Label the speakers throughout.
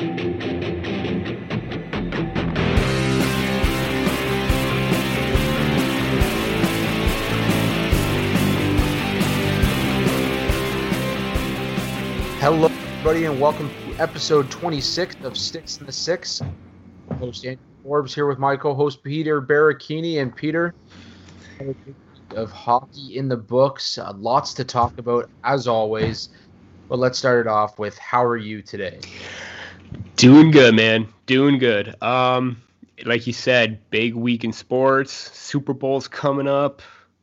Speaker 1: Hello, everybody, and welcome to episode 26 of Sticks in the Six. Host Andrew Forbes here with my co-host Peter Baracchini and Peter of hockey in the books. Uh, lots to talk about as always. But let's start it off with how are you today?
Speaker 2: Doing good, man. Doing good. Um, like you said, big week in sports. Super Bowl's coming up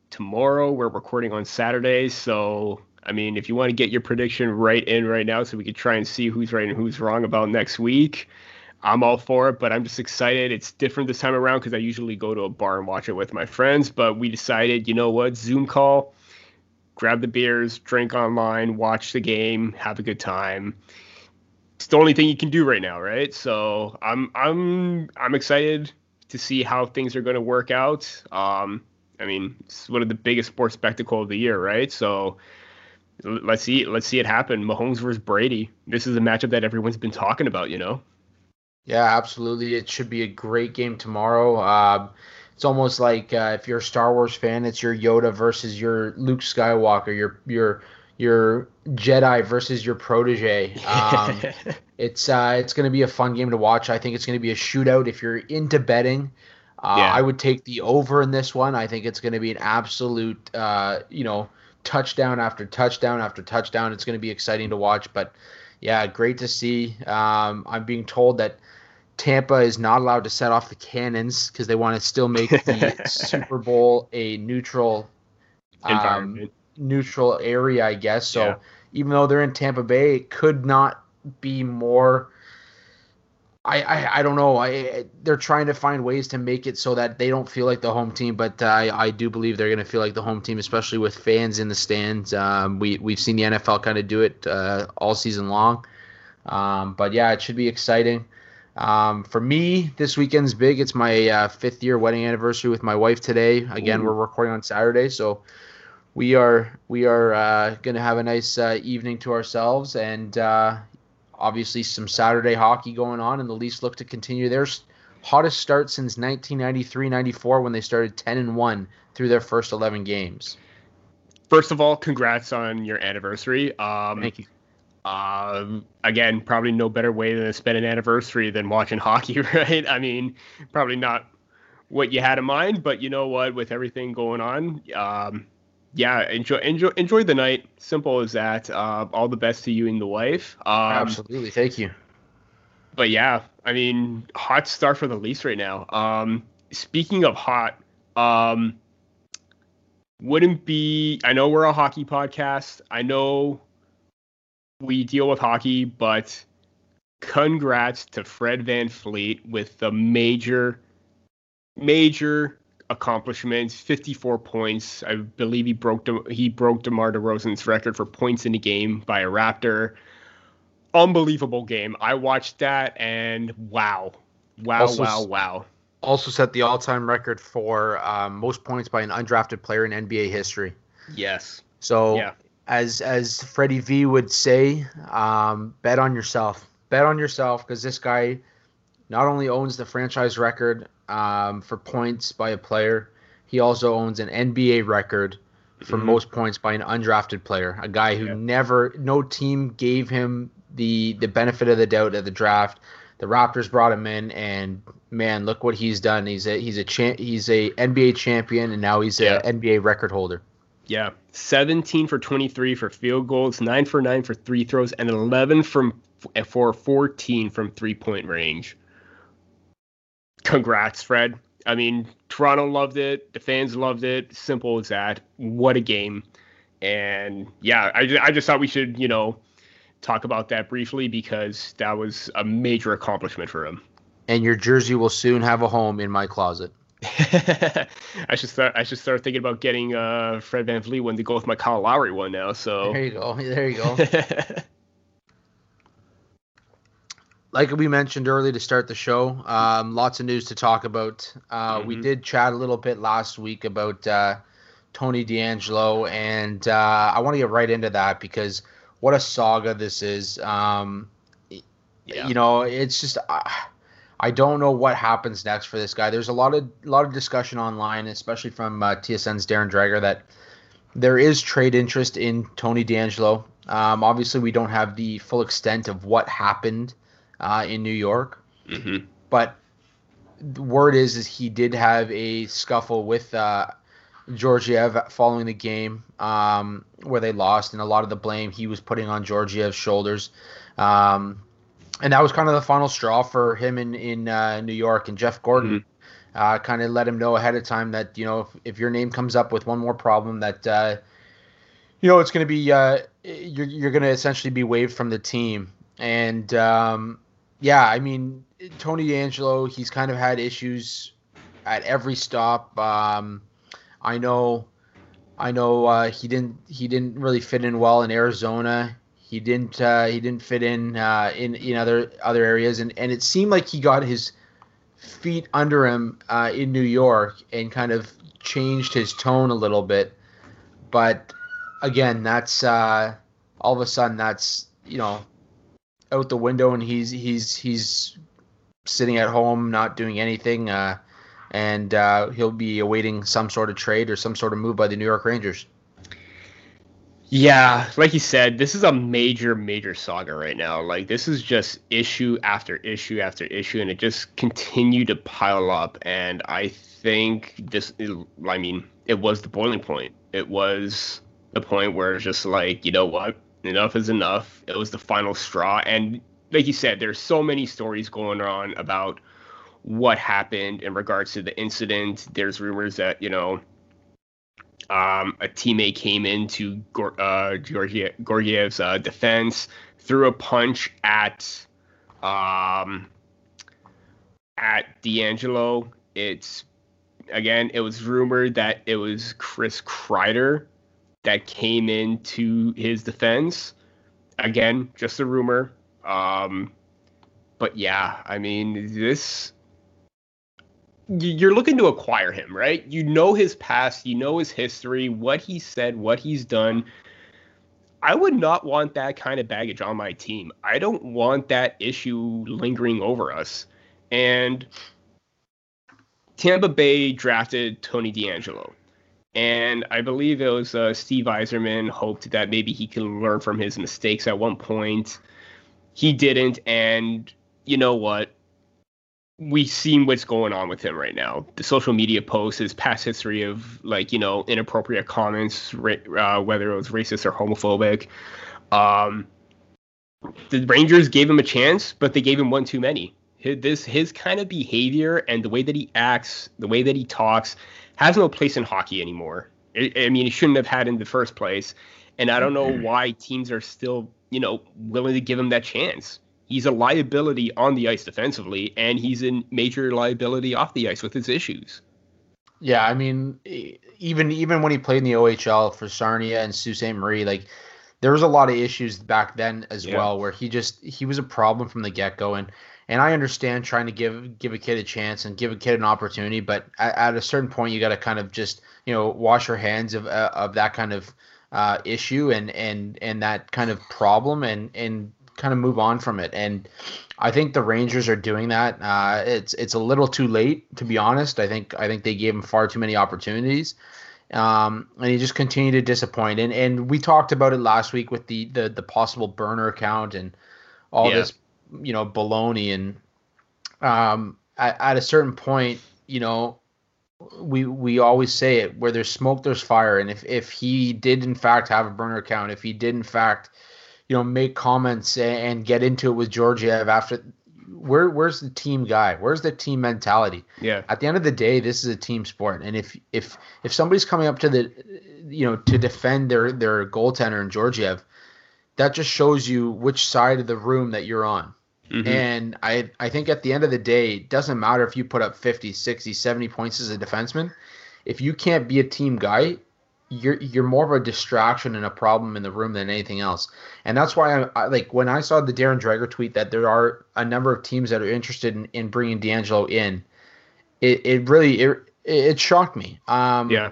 Speaker 2: tomorrow. We're recording on Saturday, so I mean, if you want to get your prediction right in right now, so we could try and see who's right and who's wrong about next week, I'm all for it. But I'm just excited. It's different this time around because I usually go to a bar and watch it with my friends. But we decided, you know what, Zoom call, grab the beers, drink online, watch the game, have a good time. It's the only thing you can do right now, right? So I'm I'm I'm excited to see how things are going to work out. Um, I mean, it's one of the biggest sports spectacle of the year, right? So let's see let's see it happen. Mahomes versus Brady. This is a matchup that everyone's been talking about, you know.
Speaker 1: Yeah, absolutely. It should be a great game tomorrow. Uh, it's almost like uh, if you're a Star Wars fan, it's your Yoda versus your Luke Skywalker, your your your Jedi versus your protege. Um, it's uh, it's going to be a fun game to watch. I think it's going to be a shootout. If you're into betting, uh, yeah. I would take the over in this one. I think it's going to be an absolute, uh, you know, touchdown after touchdown after touchdown. It's going to be exciting to watch. But yeah, great to see. Um, I'm being told that Tampa is not allowed to set off the cannons because they want to still make the Super Bowl a neutral um, neutral area, I guess. So yeah. even though they're in Tampa Bay, it could not be more I, I, I don't know. I they're trying to find ways to make it so that they don't feel like the home team, but I, I do believe they're going to feel like the home team, especially with fans in the stands. Um, we we've seen the NFL kind of do it uh, all season long, um, but yeah, it should be exciting. Um, for me, this weekend's big. It's my uh, fifth year wedding anniversary with my wife today. Again, Ooh. we're recording on Saturday, so we are we are uh, going to have a nice uh, evening to ourselves, and uh, obviously some Saturday hockey going on, and the Leafs look to continue their hottest start since 1993-94 when they started 10 and one through their first 11 games.
Speaker 2: First of all, congrats on your anniversary.
Speaker 1: Um, Thank you.
Speaker 2: Um, again, probably no better way to spend an anniversary than watching hockey, right? I mean, probably not what you had in mind, but you know what? With everything going on, um, yeah, enjoy enjoy enjoy the night. Simple as that. Uh, all the best to you and the wife.
Speaker 1: Um, Absolutely, thank you.
Speaker 2: But yeah, I mean, hot start for the Leafs right now. Um, speaking of hot, um, wouldn't be. I know we're a hockey podcast. I know we deal with hockey, but congrats to Fred VanVleet with the major, major accomplishments, 54 points. I believe he broke De- he broke DeMar DeRozan's record for points in a game by a Raptor. Unbelievable game. I watched that and wow, wow, also, wow, wow.
Speaker 1: Also set the all-time record for um, most points by an undrafted player in NBA history.
Speaker 2: Yes.
Speaker 1: So yeah. as as Freddie V would say, um, bet on yourself. Bet on yourself because this guy not only owns the franchise record um, for points by a player. He also owns an NBA record for mm-hmm. most points by an undrafted player, a guy who yeah. never, no team gave him the the benefit of the doubt at the draft. The Raptors brought him in, and man, look what he's done. He's a he's a cha- he's a NBA champion, and now he's yeah. an NBA record holder.
Speaker 2: Yeah, 17 for 23 for field goals, nine for nine for three throws, and 11 from for 14 from three point range congrats, Fred. I mean, Toronto loved it. The fans loved it. Simple as that. What a game. And yeah, I, I just thought we should, you know, talk about that briefly because that was a major accomplishment for him.
Speaker 1: And your jersey will soon have a home in my closet.
Speaker 2: I should start. I should start thinking about getting uh, Fred VanVleet one to go with my Kyle Lowry one now. So
Speaker 1: there you go. There you go. like we mentioned early to start the show, um, lots of news to talk about. Uh, mm-hmm. We did chat a little bit last week about uh, Tony DeAngelo, and uh, I want to get right into that because what a saga this is. Um, yeah. You know, it's just uh, I don't know what happens next for this guy. There's a lot of a lot of discussion online, especially from uh, TSN's Darren Dreger, that there is trade interest in Tony DeAngelo. Um, obviously, we don't have the full extent of what happened uh, in New York,
Speaker 2: Mm-hmm.
Speaker 1: but the word is is he did have a scuffle with uh, Georgiev following the game um, where they lost, and a lot of the blame he was putting on Georgiev's shoulders. Um, and that was kind of the final straw for him in in uh, New York. And Jeff Gorton uh, kind of let him know ahead of time that you know if, if your name comes up with one more problem, that uh, you know it's going to be uh, you're you're going to essentially be waived from the team. And um, yeah, I mean Tony DeAngelo, he's kind of had issues at every stop. Um, I know, I know uh, he didn't he didn't really fit in well in Arizona. He didn't uh, he didn't fit in uh, in in other other areas, and and it seemed like he got his feet under him uh, in New York and kind of changed his tone a little bit. But again, that's uh, all of a sudden that's you know out the window, and he's he's he's sitting at home not doing anything, uh, and uh, he'll be awaiting some sort of trade or some sort of move by the New York Rangers.
Speaker 2: Yeah, like you said, this is a major, major saga right now. Like this is just issue after issue after issue, and it just continued to pile up. And I think this, I mean, it was the boiling point. It was the point where it's just like, you know what, enough is enough. It was the final straw, and like you said, there's so many stories going on about what happened in regards to the incident. There's rumors that you know um, a teammate came into uh, Georgiev's uh, defense, threw a punch at um, at DeAngelo. It's again, it was rumored that it was Chris Kreider that came into his defense. Again, just a rumor. Um, but yeah, I mean, this you're looking to acquire him, right? You know his past, you know his history, what he said, what he's done. I would not want that kind of baggage on my team. I don't want that issue lingering over us. And Tampa Bay drafted Tony DeAngelo. And I believe it was uh, Steve Yzerman hoped that maybe he can learn from his mistakes at one point. He didn't. And you know what? we've seen what's going on with him right now. The social media posts, his past history of like you know inappropriate comments, uh, whether it was racist or homophobic. Um, the Rangers gave him a chance, but they gave him one too many. His, this his kind of behavior and the way that he acts, the way that he talks, has no place in hockey anymore. I, I mean, he shouldn't have had in the first place. And I don't know mm-hmm. why teams are still, you know, willing to give him that chance he's a liability on the ice defensively, and he's a major liability off the ice with his issues.
Speaker 1: Yeah, I mean, even even when he played in the OHL for Sarnia and Sault Ste. Marie, like there was a lot of issues back then as yeah. well, where he just he was a problem from the get go, and and I understand trying to give give a kid a chance and give a kid an opportunity, but at, at a certain point, you got to kind of just you know wash your hands of uh, of that kind of uh, issue and and and that kind of problem, and and kind of move on from it. And I think the Rangers are doing that. Uh, it's it's a little too late to be honest. I think I think they gave him far too many opportunities. Um, and he just continued to disappoint. And and we talked about it last week with the the, the possible burner account and all yeah. this, you know, baloney. And um, at, at a certain point, you know, we we always say it where there's smoke, there's fire. And if if he did in fact have a burner account, if he did in fact you know, make comments and get into it with Georgiev after. Where where's the team guy? Where's the team mentality?
Speaker 2: Yeah.
Speaker 1: At the end of the day, this is a team sport, and if if if somebody's coming up to the, you know, to defend their their goaltender in Georgiev, that just shows you which side of the room that you're on. Mm-hmm. And I I think at the end of the day, it doesn't matter if you put up 50, 60, 70 points as a defenseman. If you can't be a team guy, you're you're more of a distraction and a problem in the room than anything else. And that's why I, I, like when I saw the Darren Dreger tweet that there are a number of teams that are interested in, in bringing DeAngelo in. It, it really it, it shocked me. Um,
Speaker 2: yeah.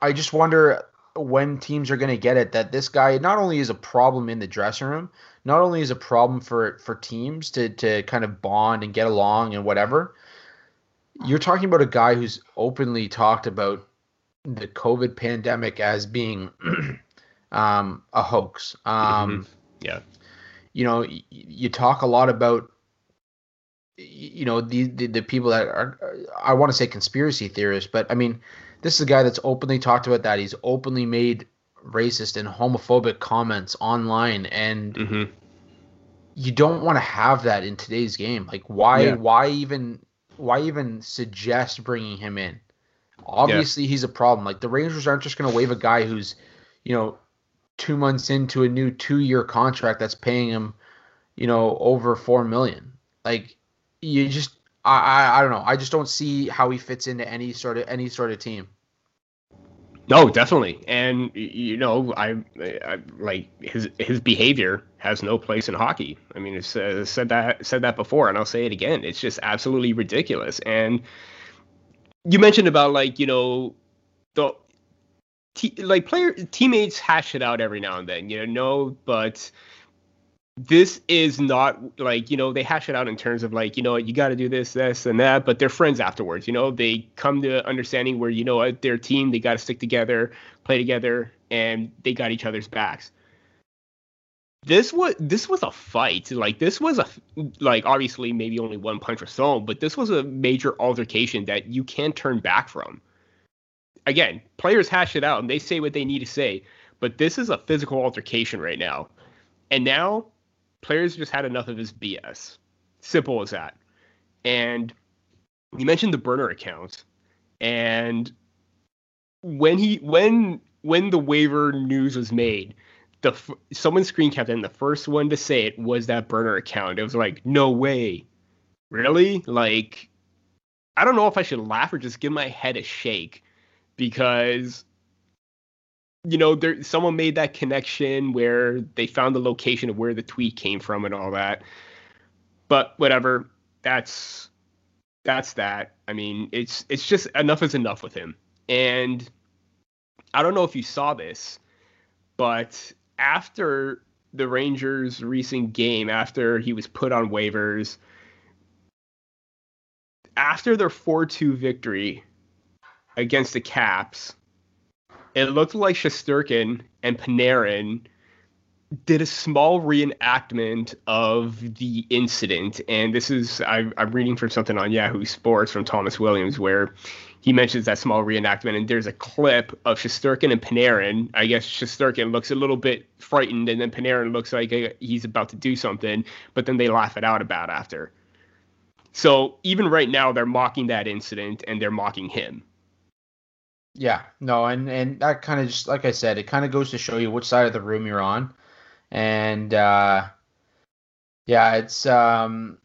Speaker 1: I just wonder when teams are going to get it that this guy not only is a problem in the dressing room, not only is a problem for for teams to to kind of bond and get along and whatever. You're talking about a guy who's openly talked about the COVID pandemic as being um, a hoax. Um, mm-hmm.
Speaker 2: Yeah,
Speaker 1: you know, y- you talk a lot about you know the, the, the people that are I want to say conspiracy theorists, but I mean this is a guy that's openly talked about that. He's openly made racist and homophobic comments online, and
Speaker 2: mm-hmm.
Speaker 1: you don't want to have that in today's game. Like why yeah. why even why even suggest bringing him in? Obviously, yeah. he's a problem. Like the Rangers aren't just going to waive a guy who's you know two months into a new two year contract that's paying him you know over four million. Like you just I, I I don't know. I just don't see how he fits into any sort of any sort of team.
Speaker 2: No, definitely, and you know, I, I, like his his behavior has no place in hockey. I mean, it's uh, said that said that before, and I'll say it again. It's just absolutely ridiculous. And you mentioned about like you know the like player teammates hash it out every now and then. You know, no, but this is not like you know they hash it out in terms of like you know you got to do this this and that but they're friends afterwards you know? They come to understanding where you know their team they got to stick together play together and they got each other's backs. This was this was a fight like this was a like obviously maybe only one punch or so but this was a major altercation that you can't turn back from. Again players hash it out and they say what they need to say but this is a physical altercation right now. And now players just had enough of his BS. Simple as that. And you mentioned the burner account, and when he when when the waiver news was made, the someone screen capped and the first one to say it was that burner account. It was like, no way, really? Like, I don't know if I should laugh or just give my head a shake because you know, there someone made that connection where they found the location of where the tweet came from and all that. But whatever, that's that's that. I mean, it's it's just enough is enough with him. And I don't know if you saw this, but after the Rangers' recent game, after he was put on waivers, after their 4-2 victory against the Caps, it looked like Shesterkin and Panarin did a small reenactment of the incident. And this is, I, I'm reading from something on Yahoo Sports from Thomas Williams where he mentions that small reenactment. And there's a clip of Shesterkin and Panarin. I guess Shesterkin looks a little bit frightened, and then Panarin looks like uh, he's about to do something, but then they laugh it out about after. So even right now, they're mocking that incident and they're mocking him.
Speaker 1: Yeah, no, and and that kind of just like I said, it kind of goes to show you which side of the room you're on, and uh, yeah, it's um,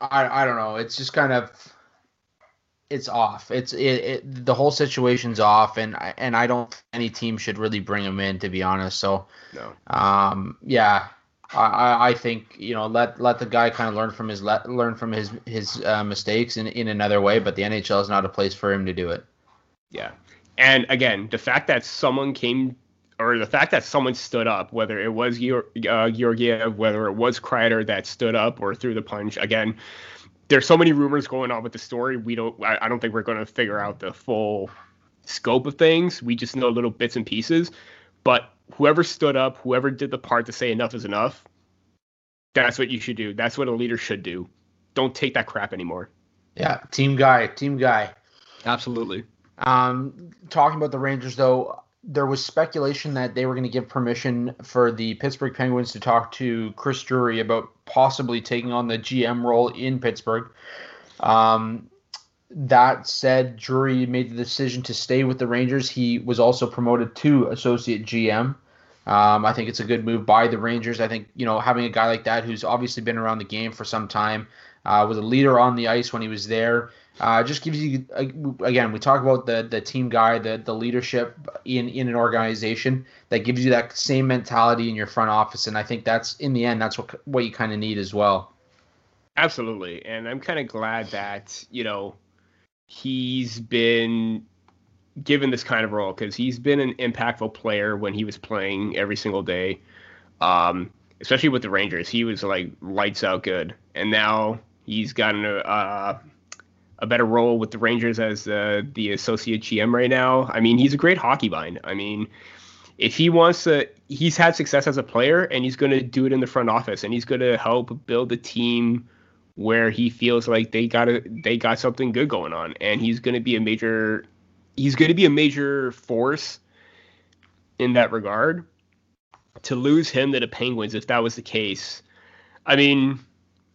Speaker 1: I I don't know, it's just kind of it's off. It's it, it the whole situation's off, and I and I don't any team should really bring him in to be honest. So
Speaker 2: no,
Speaker 1: um, yeah, I, I think you know let let the guy kind of learn from his let, learn from his his uh, mistakes in in another way. But the NHL is not a place for him to do it.
Speaker 2: Yeah. And again, the fact that someone came or the fact that someone stood up, whether it was uh, Georgiev, whether it was Kreider that stood up or threw the punch, again, there's so many rumors going on with the story. We don't, I, I don't think we're going to figure out the full scope of things. We just know little bits and pieces. But whoever stood up, whoever did the part to say enough is enough, that's what you should do. That's what a leader should do. Don't take that crap anymore.
Speaker 1: Yeah, team guy, team guy.
Speaker 2: Absolutely.
Speaker 1: Um, talking about the Rangers, though, there was speculation that they were going to give permission for the Pittsburgh Penguins to talk to Chris Drury about possibly taking on the GM role in Pittsburgh. Um, that said, Drury made the decision to stay with the Rangers. He was also promoted to associate GM. Um, I think it's a good move by the Rangers. I think you know having a guy like that who's obviously been around the game for some time, uh, was a leader on the ice when he was there. Uh, just gives you again. We talk about the the team guy, the the leadership in in an organization that gives you that same mentality in your front office, and I think that's in the end that's what what you kind of need as well.
Speaker 2: Absolutely, and I'm kind of glad that you know he's been given this kind of role because he's been an impactful player when he was playing every single day. Um, especially with the Rangers, he was like lights out good, and now he's gotten a uh, a better role with the Rangers as uh, the associate GM right now. I mean, he's a great hockey mind. I mean, if he wants to, he's had success as a player, and he's going to do it in the front office, and he's going to help build a team where he feels like they got a, they got something good going on, and he's going to be a major he's going to be a major force in that regard. To lose him to the Penguins, if that was the case, I mean,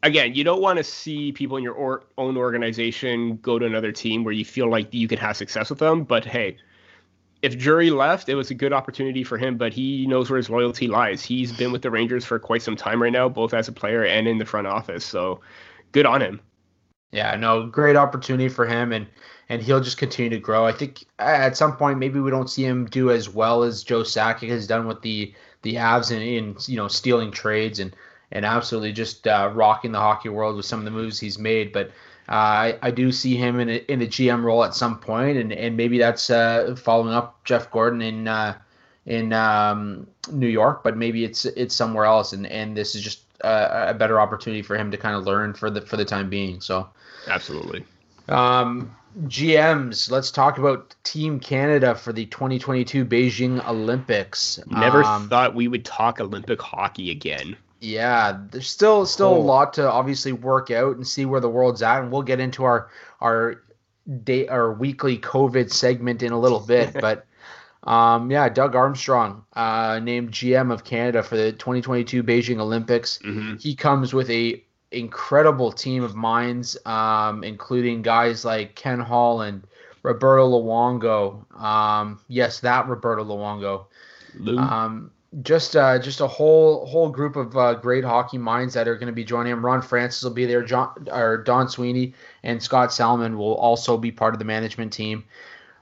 Speaker 2: again, you don't want to see people in your or, own organization go to another team where you feel like you can have success with them. But hey, if Drury left, it was a good opportunity for him, but he knows where his loyalty lies. He's been with the Rangers for quite some time right now, both as a player and in the front office. So good on him.
Speaker 1: Yeah, no, great opportunity for him, and and he'll just continue to grow. I think at some point maybe we don't see him do as well as Joe Sakic has done with the the Avs in, in you know stealing trades and and absolutely just uh, rocking the hockey world with some of the moves he's made. But uh, I, I do see him in a, in a GM role at some point, and, and maybe that's uh, following up Jeff Gorton in uh, in um, New York, but maybe it's it's somewhere else, and, and this is just a, a better opportunity for him to kind of learn for the for the time being. So
Speaker 2: absolutely.
Speaker 1: Um, GMs, let's talk about Team Canada for the 2022 Beijing Olympics.
Speaker 2: Never um, thought we would talk Olympic hockey again.
Speaker 1: Yeah, there's still still a lot to obviously work out and see where the world's at, and we'll get into our our day our weekly COVID segment in a little bit. but um, yeah, Doug Armstrong, uh, named GM of Canada for the 2022 Beijing Olympics. Mm-hmm. He comes with a incredible team of minds, um, including guys like Ken Hall and Roberto Luongo. Um, yes, that Roberto Luongo. Um, just uh, just a whole whole group of uh, great hockey minds that are going to be joining him. Ron Francis will be there. John or Don Sweeney and Scott Salmond will also be part of the management team.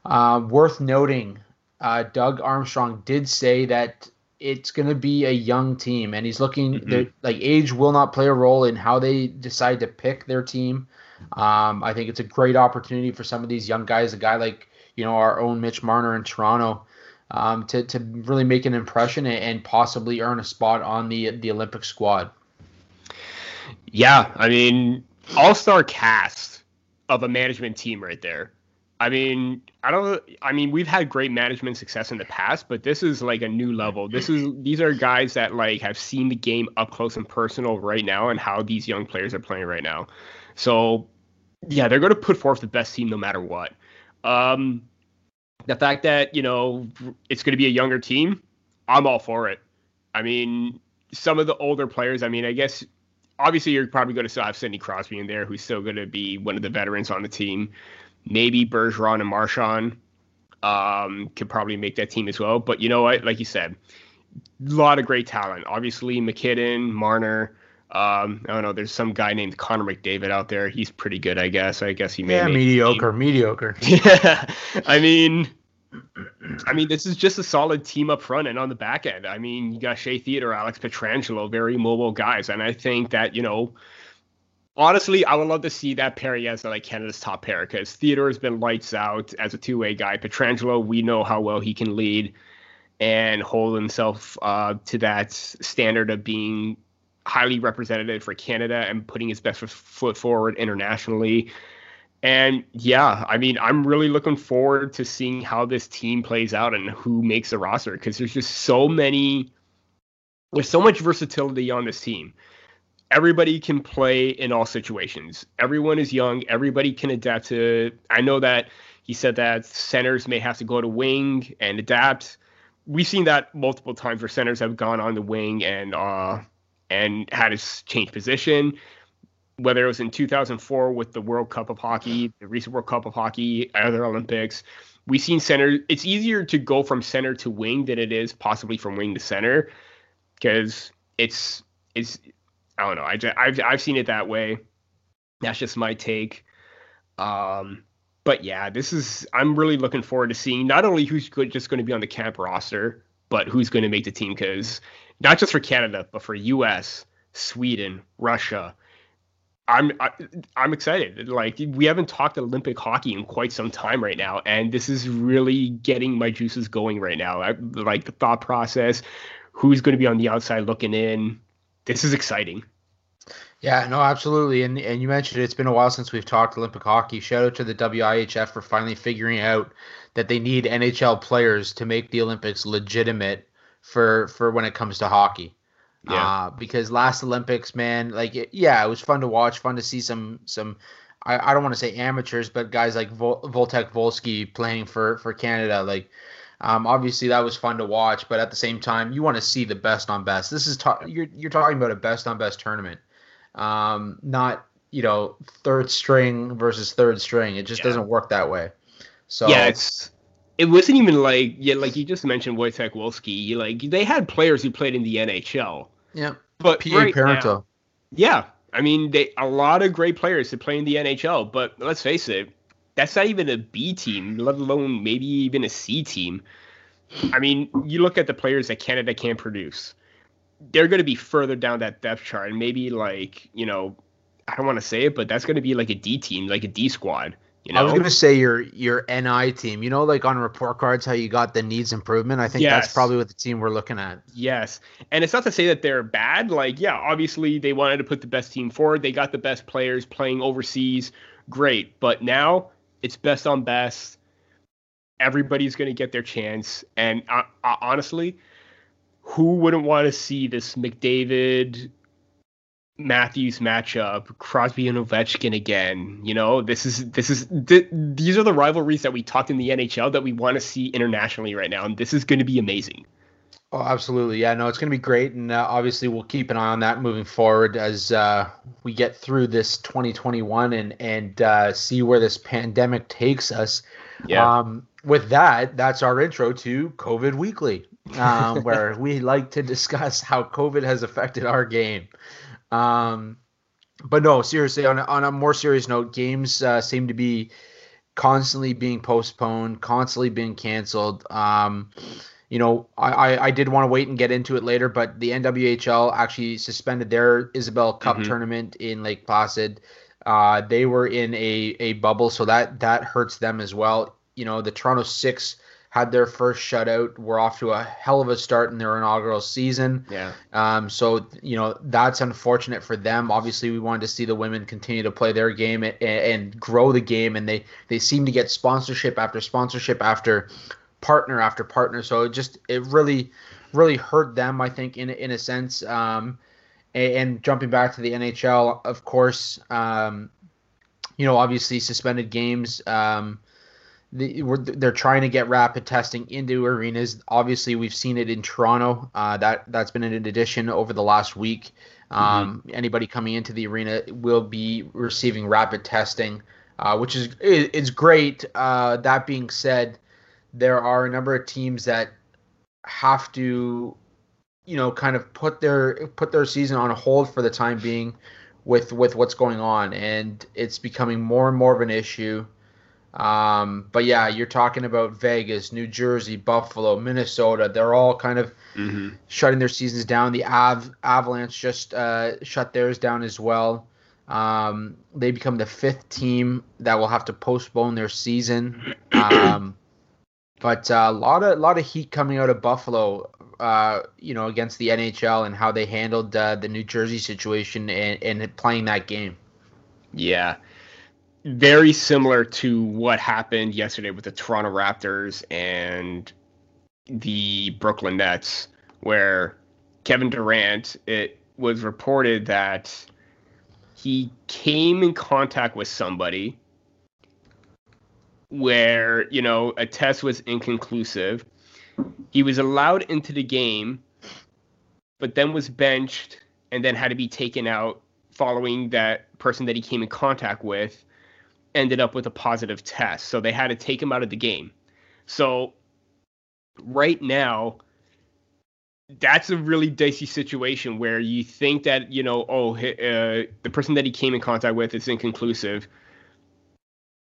Speaker 1: Uh, worth noting, uh, Doug Armstrong did say that it's going to be a young team, and he's looking mm-hmm. like age will not play a role in how they decide to pick their team. Um, I think it's a great opportunity for some of these young guys, a guy like you know our own Mitch Marner in Toronto, um, to to really make an impression and, possibly earn a spot on the the Olympic squad.
Speaker 2: Yeah, I mean, all star cast of a management team right there. I mean, I don't. I mean, we've had great management success in the past, but this is like a new level. This is these are guys that like have seen the game up close and personal right now, and how these young players are playing right now. So, yeah, they're going to put forth the best team no matter what. Um, the fact that you know it's going to be a younger team, I'm all for it. I mean, some of the older players. I mean, I guess obviously you're probably going to still have Sidney Crosby in there, who's still going to be one of the veterans on the team maybe Bergeron and Marchand um, could probably make that team as well. But you know what? Like you said, a lot of great talent. Obviously, MacKinnon, Marner. Um, I don't know. There's some guy named Connor McDavid out there. He's pretty good, I guess. I guess he may.
Speaker 1: Yeah, mediocre, mediocre.
Speaker 2: yeah, I mean, I mean, this is just a solid team up front and on the back end. I mean, you got Shea Theodore, Alex Pietrangelo, very mobile guys, and I think that you know honestly, I would love to see that pair as like Canada's top pair because Theodore has been lights out as a two way guy. Pietrangelo, we know how well he can lead and hold himself uh, to that standard of being highly representative for Canada and putting his best foot forward internationally. And yeah, I mean, I'm really looking forward to seeing how this team plays out and who makes the roster because there's just so many, there's so much versatility on this team everybody can play in all situations. Everyone is young. Everybody can adapt to. I know that he said that centers may have to go to wing and adapt. We've seen that multiple times where centers have gone on the wing and uh and had to change position. Whether it was in 2004 with the World Cup of Hockey, the recent World Cup of Hockey, other Olympics, we've seen center. It's easier to go from center to wing than it is possibly from wing to center because it's it's I don't know. I just, I've I've seen it that way. That's just my take. Um, but yeah, this is I'm really looking forward to seeing not only who's good, just going to be on the camp roster, but who's going to make the team because not just for Canada, but for U.S., Sweden, Russia. I'm I, am i am excited. Like we haven't talked Olympic hockey in quite some time right now, and this is really getting my juices going right now. I, like the thought process, who's going to be on the outside looking in. This is exciting.
Speaker 1: Yeah, no, absolutely. And and you mentioned it's been a while since we've talked Olympic hockey. Shout out to the IIHF for finally figuring out that they need NHL players to make the Olympics legitimate for for when it comes to hockey. Yeah. Uh, because last Olympics, man, like it, yeah, it was fun to watch, fun to see some some. I, I don't want to say amateurs, but guys like Vol- Wojtek Wolski playing for for Canada, like. Um, obviously, that was fun to watch, but at the same time, you want to see the best on best. This is ta- you're you're talking about a best on best tournament, um, not you know third string versus third string. It just yeah. doesn't work that way. So
Speaker 2: yeah, it's it wasn't even like yeah, like you just mentioned Wojtek Wolski. Like they had players who played in the NHL.
Speaker 1: Yeah,
Speaker 2: but PA right Parento. Yeah, I mean they a lot of great players to play in the NHL. But let's face it, that's not even a B team, let alone maybe even a C team. I mean, you look at the players that Canada can produce. They're going to be further down that depth chart, and maybe like you know, I don't want to say it, but that's going to be like a D team, like a D squad. You know?
Speaker 1: I was gonna say your your NI team. You know, like on report cards, how you got the needs improvement. I think yes. that's probably what the team we're looking at.
Speaker 2: Yes, and it's not to say that they're bad. Like, yeah, obviously they wanted to put the best team forward. They got the best players playing overseas. Great, but now it's best on best. Everybody's gonna get their chance, and uh, uh, honestly, who wouldn't want to see this McDavid Matthews matchup, Crosby and Ovechkin again. You know, this is this is th- these are the rivalries that we talked in the NHL that we want to see internationally right now, and this is going to be amazing.
Speaker 1: Oh, absolutely. Yeah, no, it's going to be great, and uh, obviously we'll keep an eye on that moving forward as uh, we get through this 2021 and and uh, see where this pandemic takes us. Yeah. Um, with that, that's our intro to COVID Weekly, um, where we like to discuss how COVID has affected our game. Um, but no, seriously, on a, on a more serious note, games uh, seem to be constantly being postponed, constantly being canceled. Um, you know, I, I, I did want to wait and get into it later, but the NWHL actually suspended their Isobel Cup mm-hmm. tournament in Lake Placid. Uh, they were in a, a bubble, so that that hurts them as well. You know, the Toronto Six had their first shutout. We're off to a hell of a start in their inaugural season.
Speaker 2: Yeah.
Speaker 1: Um, so you know that's unfortunate for them. Obviously, we wanted to see the women continue to play their game and, and grow the game, and they they seem to get sponsorship after sponsorship after partner after partner. So it just it really really hurt them. I think in in a sense. Um, and, and jumping back to the NHL, of course. Um, you know, obviously suspended games. Um, the, they're trying to get rapid testing into arenas. Obviously, we've seen it in Toronto. Uh, that that's been an addition over the last week. Um, mm-hmm. Anybody coming into the arena will be receiving rapid testing, uh, which is it's great. Uh, that being said, there are a number of teams that have to, you know, kind of put their put their season on hold for the time being, with with what's going on, and it's becoming more and more of an issue. Um, but yeah, you're talking about Vegas, New Jersey, Buffalo, Minnesota. They're all kind of mm-hmm. shutting their seasons down. The Av- Avalanche just uh, shut theirs down as well. Um, they become the fifth team that will have to postpone their season. Um, but a uh, lot of lot of heat coming out of Buffalo, uh, you know, against the NHL and how they handled uh, the New Jersey situation and, and playing that game.
Speaker 2: Yeah, very similar to what happened yesterday with the Toronto Raptors and the Brooklyn Nets, where Kevin Durant, it was reported that he came in contact with somebody where, you know, a test was inconclusive. He was allowed into the game, but then was benched and then had to be taken out following that person that he came in contact with ended up with a positive test. So they had to take him out of the game. So right now, that's a really dicey situation where you think that, you know, oh, uh, the person that he came in contact with is inconclusive.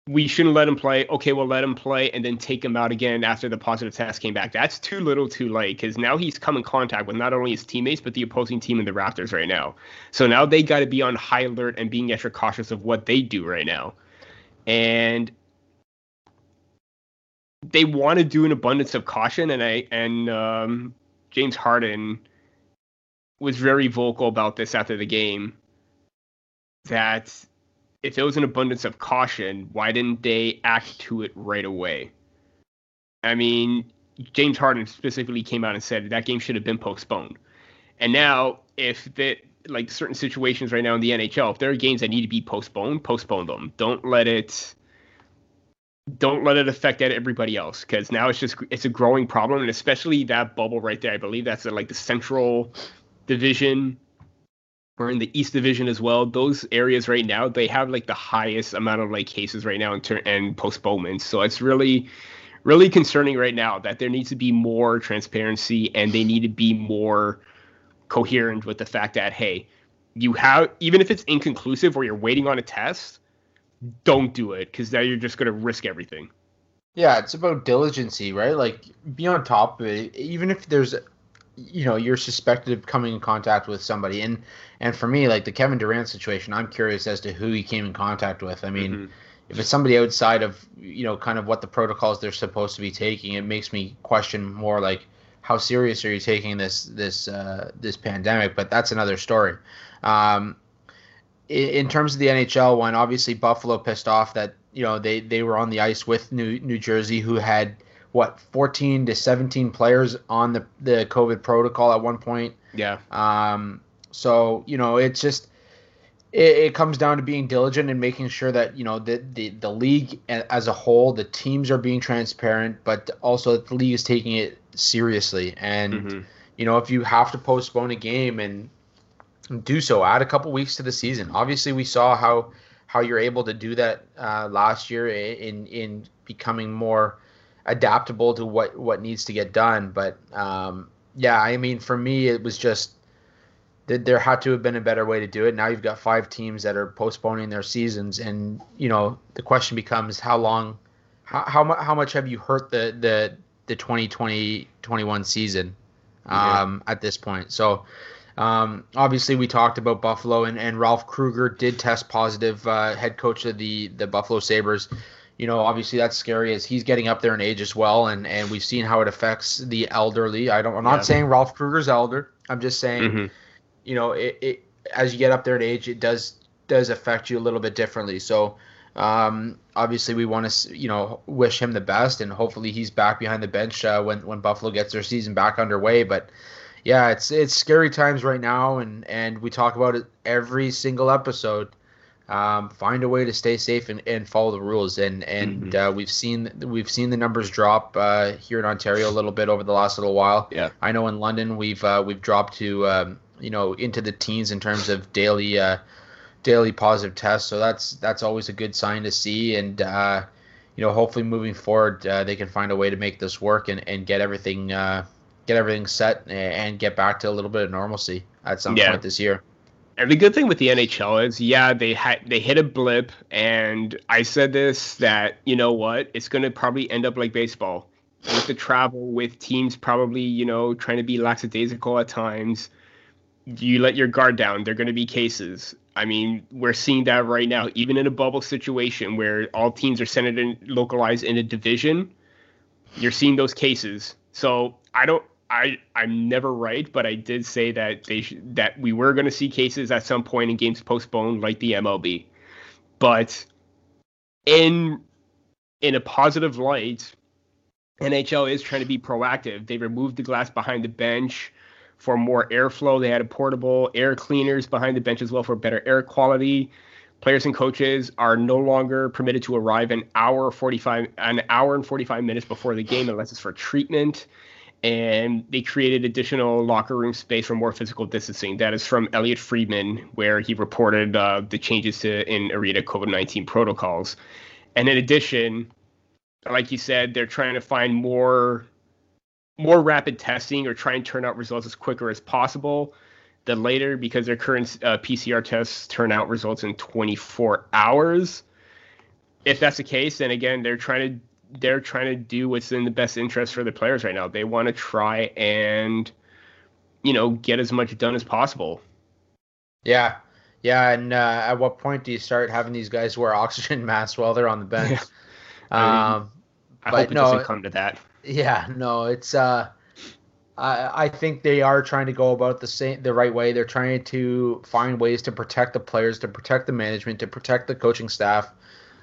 Speaker 2: we shouldn't let him play. Okay, we'll let him play and then take him out again after the positive test came back. That's too little too late because now he's come in contact with not only his teammates, but the opposing team in the Raptors right now. So now they got to be on high alert and being extra cautious of what they do right now. And they want to do an abundance of caution. And I, and um, James Harden was very vocal about this after the game that if there was an abundance of caution, why didn't they act to it right away? I mean, James Harden specifically came out and said that game should have been postponed. And now, if that like certain situations right now in the NHL, if there are games that need to be postponed, postpone them. Don't let it don't let it affect everybody else because now it's just it's a growing problem and especially that bubble right there. I believe that's like the central division we're in the East Division as well. Those areas right now, they have like the highest amount of like cases right now and, ter- and postponements. So it's really, really concerning right now that there needs to be more transparency and they need to be more coherent with the fact that hey, you have even if it's inconclusive or you're waiting on a test, don't do it because now you're just going to risk everything.
Speaker 1: Yeah, it's about diligency, right? Like be on top of it. Even if there's you know you're suspected of coming in contact with somebody and and for me like the kevin durant situation i'm curious as to who he came in contact with i mean mm-hmm. if it's somebody outside of you know kind of what the protocols they're supposed to be taking it makes me question more like how serious are you taking this this uh, this pandemic but that's another story um, in, in terms of the nhl one obviously buffalo pissed off that you know they they were on the ice with new new jersey who had what 14 to 17 players on the the COVID protocol at one point.
Speaker 2: Yeah.
Speaker 1: Um. So you know, it's just it, it comes down to being diligent and making sure that you know the the the league as a whole, the teams are being transparent, but also the league is taking it seriously. And mm-hmm. you know, if you have to postpone a game and do so, add a couple weeks to the season. Obviously, we saw how how you're able to do that uh, last year in in becoming more adaptable to what what needs to get done. But um, yeah, I mean, for me, it was just that there had to have been a better way to do it. Now you've got five teams that are postponing their seasons, and you know the question becomes how long, how how, how much have you hurt the the the 2020 21 season um, yeah. at this point? So. Um, obviously, we talked about Buffalo, and, and Ralph Krueger did test positive, uh, head coach of the the Buffalo Sabres you know, obviously that's scary as he's getting up there in age as well, and and we've seen how it affects the elderly. I don't. I'm not yeah. saying Ralph Krueger's elder. I'm just saying, mm-hmm. you know, it, it as you get up there in age, it does does affect you a little bit differently. So. Um, obviously, we want to, you know, wish him the best, and hopefully he's back behind the bench uh, when when Buffalo gets their season back underway. But yeah, it's it's scary times right now, and and we talk about it every single episode um, find a way to stay safe and, and follow the rules. And and mm-hmm. uh, we've seen we've seen the numbers drop uh, here in Ontario a little bit over the last little while.
Speaker 2: Yeah,
Speaker 1: I know in London we've uh, we've dropped to um, you know into the teens in terms of daily uh, daily positive tests. So that's that's always a good sign to see. And uh, you know hopefully moving forward uh, they can find a way to make this work and, and get everything get everything set and get back to a little bit of normalcy at some yeah. point this year.
Speaker 2: And the good thing with the NHL is, yeah, they had they hit a blip, and I said this that you know what, it's going to probably end up like baseball, with the travel, with teams probably you know trying to be lackadaisical at times. You let your guard down, there are going to be cases. I mean, we're seeing that right now, even in a bubble situation where all teams are centered and localized in a division. You're seeing those cases. So I don't I I'm never right, but I did say that they sh- that we were going to see cases at some point in games postponed, like the MLB. But in in a positive light, NHL is trying to be proactive. They removed the glass behind the bench for more airflow. They had portable air cleaners behind the bench as well for better air quality. Players and coaches are no longer permitted to arrive an hour 45 an hour and 45 minutes before the game unless it's for treatment and they created additional locker room space for more physical distancing. That is from Elliotte Friedman, where he reported uh, the changes to in arena COVID nineteen protocols. And in addition, like you said, they're trying to find more more rapid testing or try and turn out results as quicker as possible. than later, because their current uh, PCR tests turn out results in 24 hours. if that's the case, then again, they're trying to they're trying to do what's in the best interest for the players right now. They want to try and you know get as much done as possible.
Speaker 1: Yeah, yeah. And uh, at what point do you start having these guys wear oxygen masks while they're on the bench?
Speaker 2: um, I but hope it no, doesn't come to that.
Speaker 1: Yeah, no, it's. uh I, I think they are trying to go about the same the right way. They're trying to find ways to protect the players, to protect the management, to protect the coaching staff.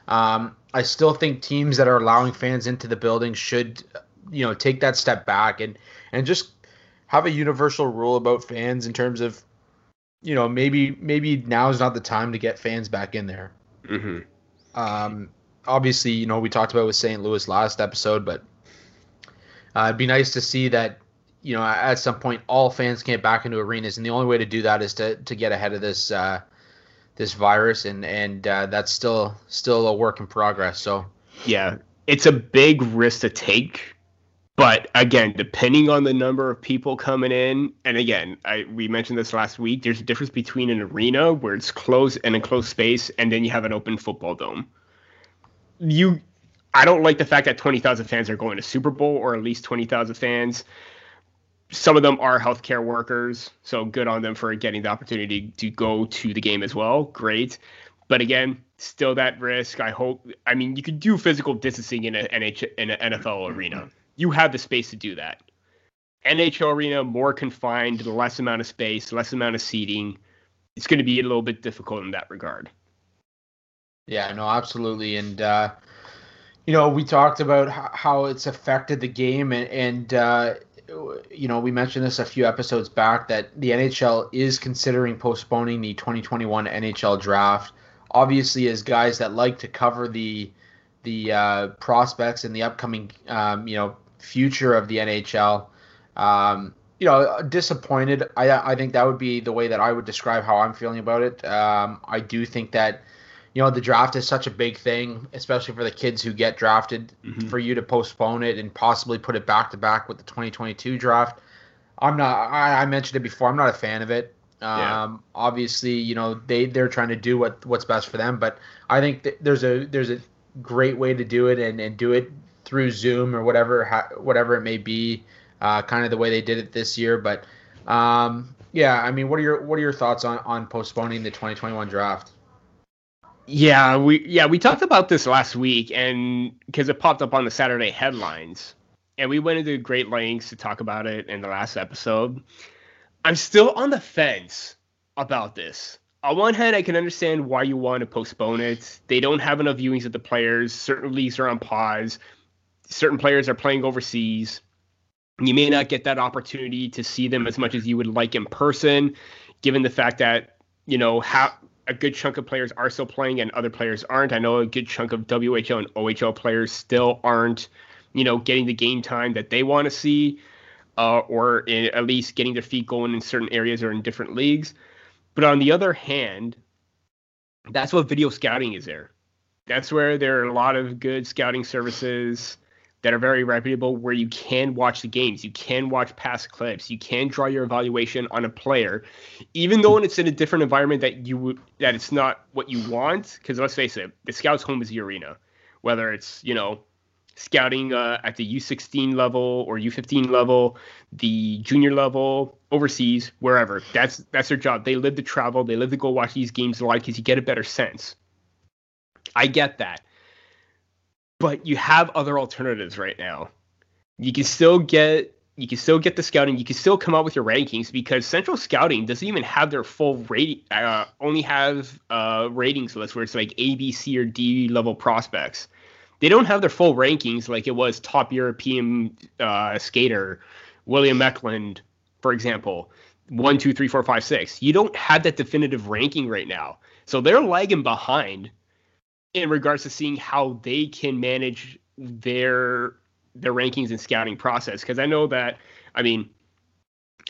Speaker 1: Um, I still think teams that are allowing fans into the building should, you know, take that step back and and just have a universal rule about fans in terms of, you know, maybe maybe now is not the time to get fans back in there.
Speaker 2: Mm-hmm.
Speaker 1: Um, obviously, you know, we talked about with St. Louis last episode, but uh, it'd be nice to see that you know at some point all fans can get back into arenas, and the only way to do that is to to get ahead of this uh, this virus, and and uh, that's still still a work in progress. So
Speaker 2: yeah, it's a big risk to take. But again, depending on the number of people coming in, and again, I, we mentioned this last week. There's a difference between an arena where it's closed and a closed space, and then you have an open football dome. You, I don't like the fact that twenty thousand fans are going to Super Bowl, or at least twenty thousand fans some of them are healthcare workers, so good on them for getting the opportunity to go to the game as well. Great. But again, still that risk. I hope. I mean, you could do physical distancing in an in an NFL arena. You have the space to do that. NHL arena more confined, less amount of space, less amount of seating. It's going to be a little bit difficult in that regard.
Speaker 1: Yeah, no, absolutely, and uh, you know, we talked about how it's affected the game, and, and uh, you know, we mentioned this a few episodes back that the NHL is considering postponing the 2021 NHL draft. Obviously, as guys that like to cover the the uh, prospects and the upcoming, um, you know, future of the NHL, um, you know, disappointed. I I think that would be the way that I would describe how I'm feeling about it. Um, I do think that you know the draft is such a big thing, especially for the kids who get drafted. Mm-hmm. For you to postpone it and possibly put it back to back with the 2022 draft, I'm not. I, I mentioned it before. I'm not a fan of it. Um, yeah. Obviously, you know they they're trying to do what what's best for them, but I think there's a there's a great way to do it and, and do it through Zoom or whatever ha, whatever it may be, uh, kind of the way they did it this year. But um, yeah, I mean, what are your what are your thoughts on on postponing the 2021 draft?
Speaker 2: Yeah, we yeah we talked about this last week, and because it popped up on the Saturday headlines, and we went into great lengths to talk about it in the last episode. I'm still on the fence about this. On one hand, I can understand why you want to postpone it. They don't have enough viewings of the players. Certain leagues are on pause. Certain players are playing overseas. You may not get that opportunity to see them as much as you would like in person, given the fact that you know how a good chunk of players are still playing and other players aren't. I know a good chunk of WHL and OHL players still aren't, you know, getting the game time that they want to see, uh, or in, at least getting their feet going in certain areas or in different leagues. But on the other hand, that's what video scouting is there. That's where there are a lot of good scouting services that are very reputable where you can watch the games, you can watch past clips, you can draw your evaluation on a player, even though it's in a different environment that you would that it's not what you want. Because let's face it, the scouts' home is the arena, whether it's you know scouting uh, at the U16 level or U15 level, the junior level, overseas, wherever. That's that's their job. They live to travel. They live to go watch these games live because you get a better sense. I get that but you have other alternatives right now. You can still get you can still get the scouting. You can still come out with your rankings because Central Scouting doesn't even have their full rating. Uh, only have uh, ratings list where it's like A, B, C, or D level prospects. They don't have their full rankings like it was top European uh, skater William Eklund, for example. One, two, three, four, five, six. You don't have that definitive ranking right now, so they're lagging behind in regards to seeing how they can manage their their rankings and scouting process because I know that I mean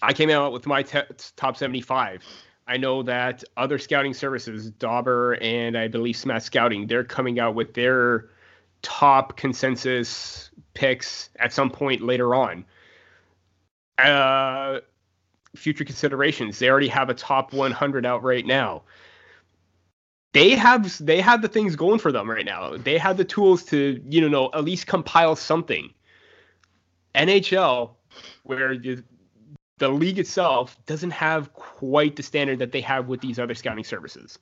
Speaker 2: I came out with my top 75. I know that other scouting services, Dobber and I believe Smash Scouting, they're coming out with their top consensus picks at some point later on. Uh, future considerations, they already have a top 100 out right now they have they have the things going for them right now. They have the tools to you know at least compile something. NHL, where the, league itself doesn't have quite the standard that they have with these other scouting services.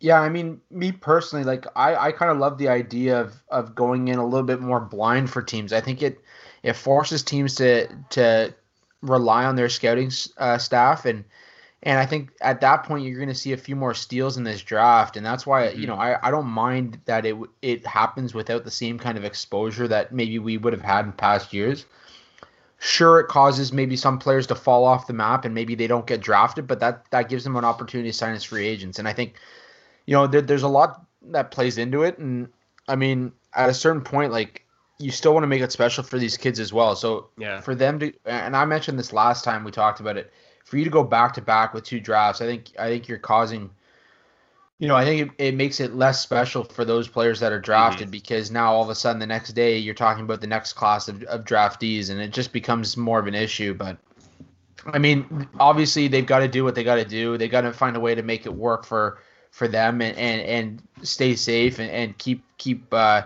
Speaker 1: Yeah, I mean, me personally, like I, I kind of love the idea of, of going in a little bit more blind for teams. I think it it forces teams to to rely on their scouting uh, staff and and I think at that point you're going to see a few more steals in this draft, and that's why mm-hmm. you know I, I don't mind that it it happens without the same kind of exposure that maybe we would have had in past years. Sure, it causes maybe some players to fall off the map and maybe they don't get drafted, but that that gives them an opportunity to sign as free agents, and I think you know there, there's a lot that plays into it, and I mean at a certain point like you still want to make it special for these kids as well. So
Speaker 2: yeah,
Speaker 1: for them to and I mentioned this last time we talked about it for you to go back to back with two drafts, I think I think you're causing you know, I think it, it makes it less special for those players that are drafted mm-hmm. because now all of a sudden the next day you're talking about the next class of, of draftees and it just becomes more of an issue. But I mean, obviously they've got to do what they got to do. They got to find a way to make it work for for them and and, and stay safe and, and keep keep uh,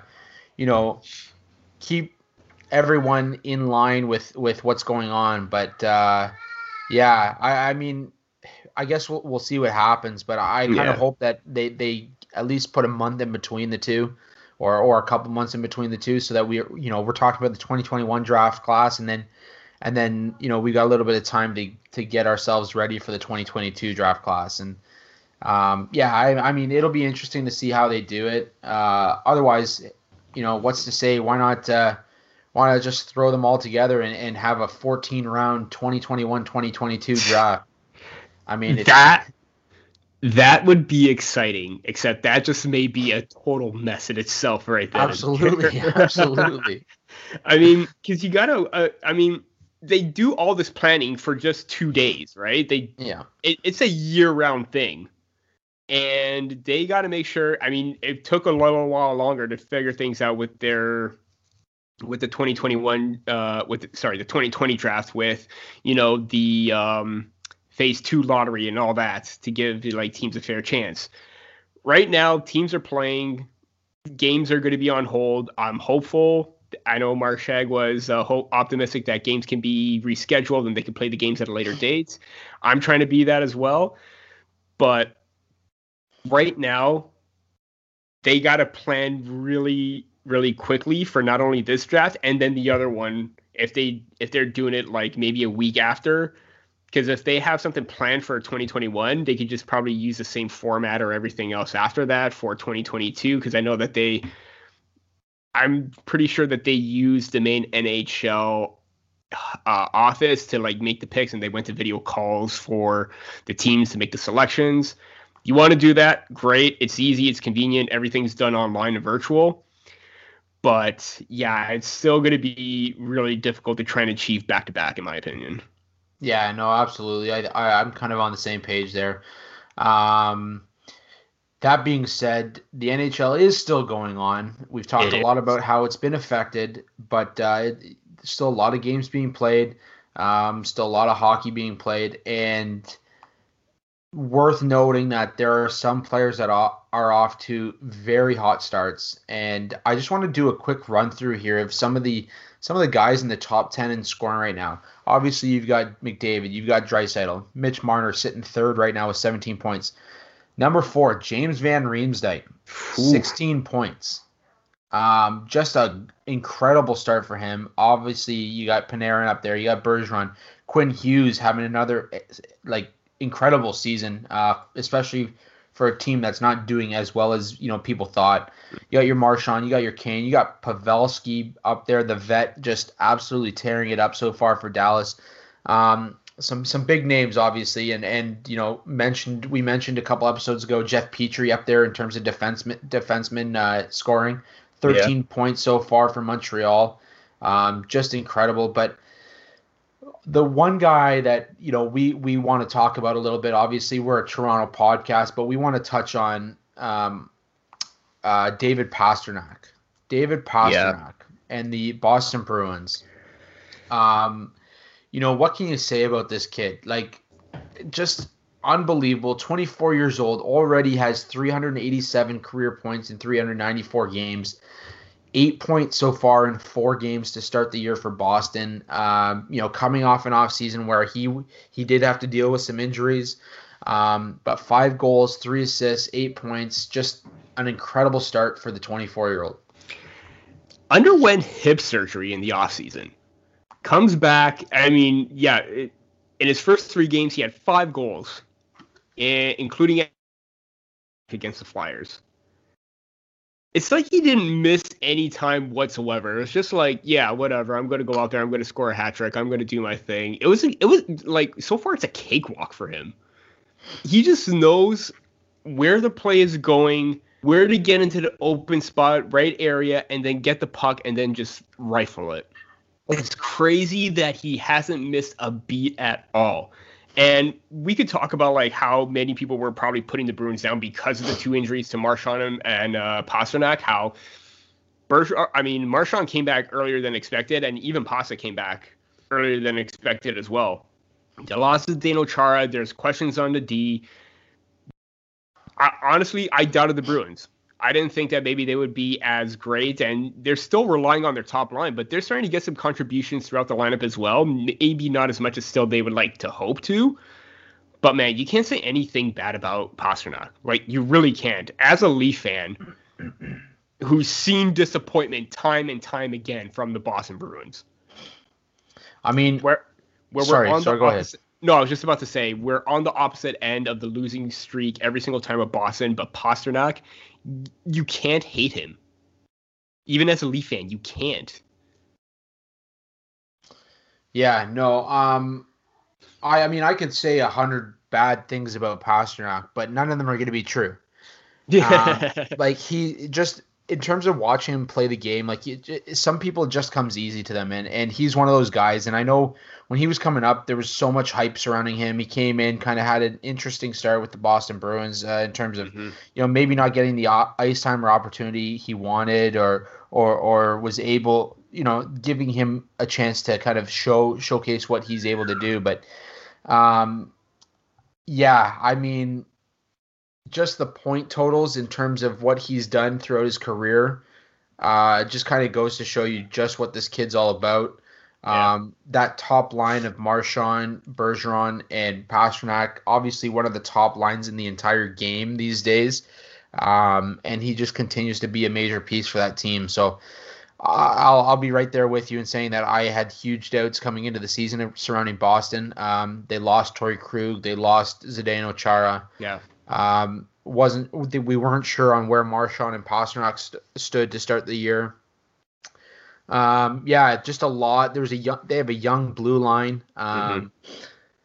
Speaker 1: you know keep everyone in line with with what's going on. But uh, yeah, I, I mean, I guess we'll, we'll see what happens, but I kind yeah. of hope that they, they at least put a month in between the two, or or a couple months in between the two, so that we you know we're talking about the 2021 draft class, and then and then you know we got a little bit of time to to get ourselves ready for the 2022 draft class, and um, yeah, I, I mean it'll be interesting to see how they do it. Uh, otherwise, you know, what's to say? Why not? Uh, why not just throw them all together and, and have a 14 round 2021 2022 draft? I mean,
Speaker 2: that that would be exciting. Except that just may be a total mess in itself, right there.
Speaker 1: Absolutely, absolutely.
Speaker 2: I mean, because you gotta. Uh, I mean, they do all this planning for just two days, right? They
Speaker 1: yeah.
Speaker 2: It, it's a year round thing, and they got to make sure. I mean, it took a little while longer to figure things out with their with the 2021 uh with sorry the 2020 draft with you know the um phase two lottery and all that to give like teams a fair chance. Right now teams are playing. Games are going to be on hold. I'm hopeful. I know mark shag was uh, ho- optimistic that games can be rescheduled and they can play the games at a later date. I'm trying to be that as well. But right now they got to plan really really quickly for not only this draft and then the other one if they if they're doing it like maybe a week after. Because if they have something planned for 2021 they could just probably use the same format or everything else after that for 2022 because i know that they i'm pretty sure that they use the main nhl uh, office to like make the picks and they went to video calls for the teams to make the selections. You want to do that? Great. It's easy. It's convenient. Everything's done online and virtual but yeah, it's still going to be really difficult to try and achieve back to back, in my opinion.
Speaker 1: Yeah, no, absolutely. I, I am kind of on the same page there. Um, that being said, the NHL is still going on. We've talked it a is. lot about how it's been affected, but uh, still a lot of games being played. Um, still a lot of hockey being played, and worth noting that there are some players that are off to very hot starts. And i just want to do a quick run through here of some of the some of the guys in the top 10 in scoring right now. Obviously you've got mcdavid you've got draisaitl mitch marner sitting third right now with 17 points. Number four james van riemsdyk 16 points. Um, just an incredible start for him. Obviously, you got Panarin up there. You got Bergeron, Quinn Hughes having another like incredible season, uh, especially for a team that's not doing as well as you know people thought. You got your Marchand, you got your Kane, you got Pavelski up there, the vet, just absolutely tearing it up so far for Dallas. Um, some some big names, obviously, and and you know mentioned we mentioned a couple episodes ago Jeff Petry up there in terms of defenseman defenseman uh, scoring, 13 yeah. points so far for Montreal, um, just incredible. But the one guy that you know we we want to talk about a little bit. Obviously, we're a Toronto podcast, but we want to touch on um, uh, David Pastrnak. David Pastrnak yeah. and the Boston Bruins. Um, you know what can you say about this kid? Like, just unbelievable. 24 years old, already has 387 career points in 394 games. Eight points so far in four games to start the year for Boston. Um, you know, coming off an off season where he he did have to deal with some injuries, um, but five goals, three assists, eight points, just an incredible start for the 24 year old.
Speaker 2: Underwent hip surgery in the offseason. Comes back. I mean, yeah, it, in his first three games, he had five goals, including against the Flyers. It's like he didn't miss any time whatsoever. It was just like, yeah, whatever. I'm to go out there. I'm to score a hat trick. I'm to do my thing. It was, it was like so far it's a cakewalk for him. He just knows where the play is going, where to get into the open spot, right area, and then get the puck and then just rifle it. It's crazy that he hasn't missed a beat at all. And we could talk about like how many people were probably putting the Bruins down because of the two injuries to Marchand and, uh, Pastrnak. How Bergeron, I mean, Marchand came back earlier than expected, and even Pasta came back earlier than expected as well. The loss of Zdeno Chara. There's questions on the D. I, honestly, I doubted the Bruins. I didn't think that maybe they would be as great, and they're still relying on their top line, but they're starting to get some contributions throughout the lineup as well. Maybe not as much as still they would like to hope to. But man, you can't say anything bad about Pastrnak, right? You really can't. As a Leaf fan who's seen disappointment time and time again from the Boston Bruins.
Speaker 1: I mean,
Speaker 2: where where sorry, we're on sorry, the opposite, no, I was just about to say we're on the opposite end of the losing streak every single time with Boston, but Pastrnak, you can't hate him. Even as a Leaf fan, you can't.
Speaker 1: Yeah, no. Um, I, I mean, I could say a hundred bad things about Pastrnak, but none of them are going to be true. Yeah, um, like he just in terms of watching him play the game, like it, some people it just comes easy to them, and and he's one of those guys. And I know when he was coming up, there was so much hype surrounding him. He came in, kind of had an interesting start with the Boston Bruins uh, in terms of mm-hmm. you know maybe not getting the ice time or opportunity he wanted, or or or was able, you know, giving him a chance to kind of show showcase what he's able to do. But um, yeah, I mean just the point totals in terms of what he's done throughout his career uh, just kind of goes to show you just what this kid's all about. Yeah. Um, that top line of Marchand, Bergeron, and Pastrnak, obviously one of the top lines in the entire game these days. Um, and he just continues to be a major piece for that team. So I'll, I'll be right there with you in saying that I had huge doubts coming into the season surrounding Boston. Um, they lost Torey Krug, they lost Zdeno Chara.
Speaker 2: Yeah.
Speaker 1: Um, wasn't we weren't sure on where Marchand and Pastrnak st- stood to start the year. Um, yeah, just a lot. There's a young. They have a young blue line. Um,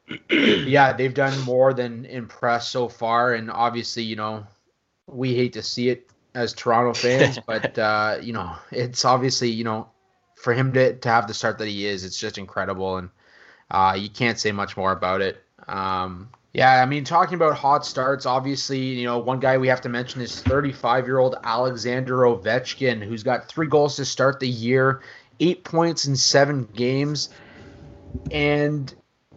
Speaker 1: mm-hmm. yeah, they've done more than impress so far, and obviously, you know, we hate to see it as Toronto fans, but uh, you know, it's obviously, you know, for him to to have the start that he is, it's just incredible, and uh, you can't say much more about it. Um, yeah, I mean, talking about hot starts, obviously, you know, one guy we have to mention is 35 year old Alexander Ovechkin, who's got three goals to start the year, eight points in seven games. And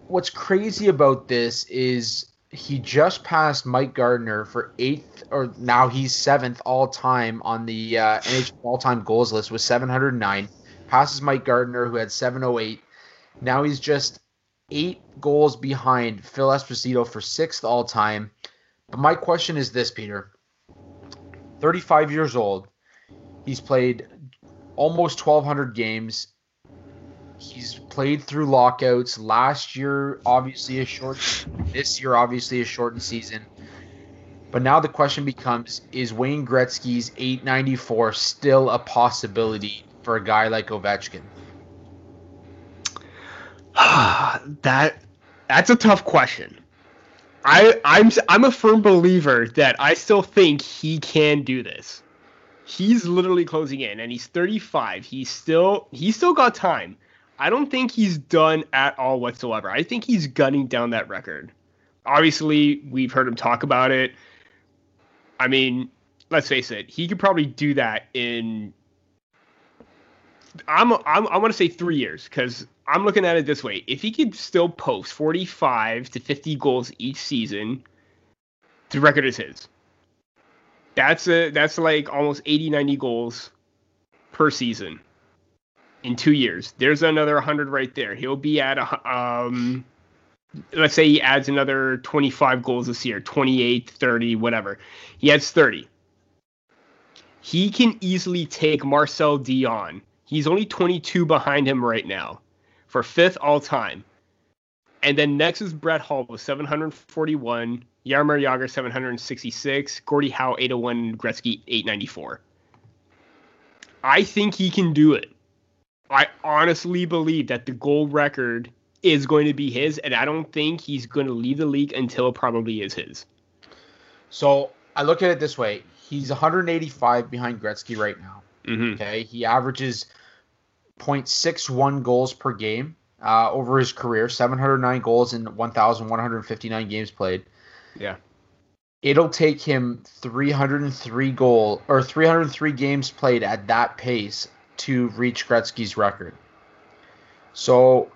Speaker 1: what's crazy about this is he just passed Mike Gartner for eighth, or now he's seventh all time on the uh, NHL all time goals list with 709. Passes Mike Gartner, who had 708. Now he's just eight goals behind Phil Esposito for sixth all time. But my question is this, Peter. 35 years old. He's played almost 1,200 games. He's played through lockouts. Last year, obviously, a short. This year, obviously, a shortened season. But now the question becomes: Is Wayne Gretzky's 894 still a possibility for a guy like Ovechkin?
Speaker 2: that that's a tough question. I I'm I'm a firm believer that I still think he can do this. He's literally closing in and he's 35. He's still he's still got time. I don't think he's done at all whatsoever. I think he's gunning down that record. Obviously, we've heard him talk about it. I mean, let's face it, he could probably do that in I'm, I'm I want to say three years because I'm looking at it this way: if he could still post 45 to 50 goals each season, the record is his. That's a that's like almost 80, 90 goals per season in two years. There's another 100 right there. He'll be at a um, let's say he adds another 25 goals this year, 28, 30, whatever. He adds 30. He can easily take Marcel Dionne. He's only 22 behind him right now for fifth all time. And then next is Brett Hull with 741, Jaromir Jagr 766, Gordie Howe 801, Gretzky 894. I think he can do it. I honestly believe that the goal record is going to be his, and I don't think he's going to leave the league until it probably is his.
Speaker 1: So I look at it this way: he's 185 behind Gretzky right now.
Speaker 2: Mm-hmm.
Speaker 1: Okay, he averages 0.61 goals per game uh, over his career, 709 goals in 1,159 games played.
Speaker 2: Yeah.
Speaker 1: It'll take him 303 goal or 303 games played at that pace to reach Gretzky's record. So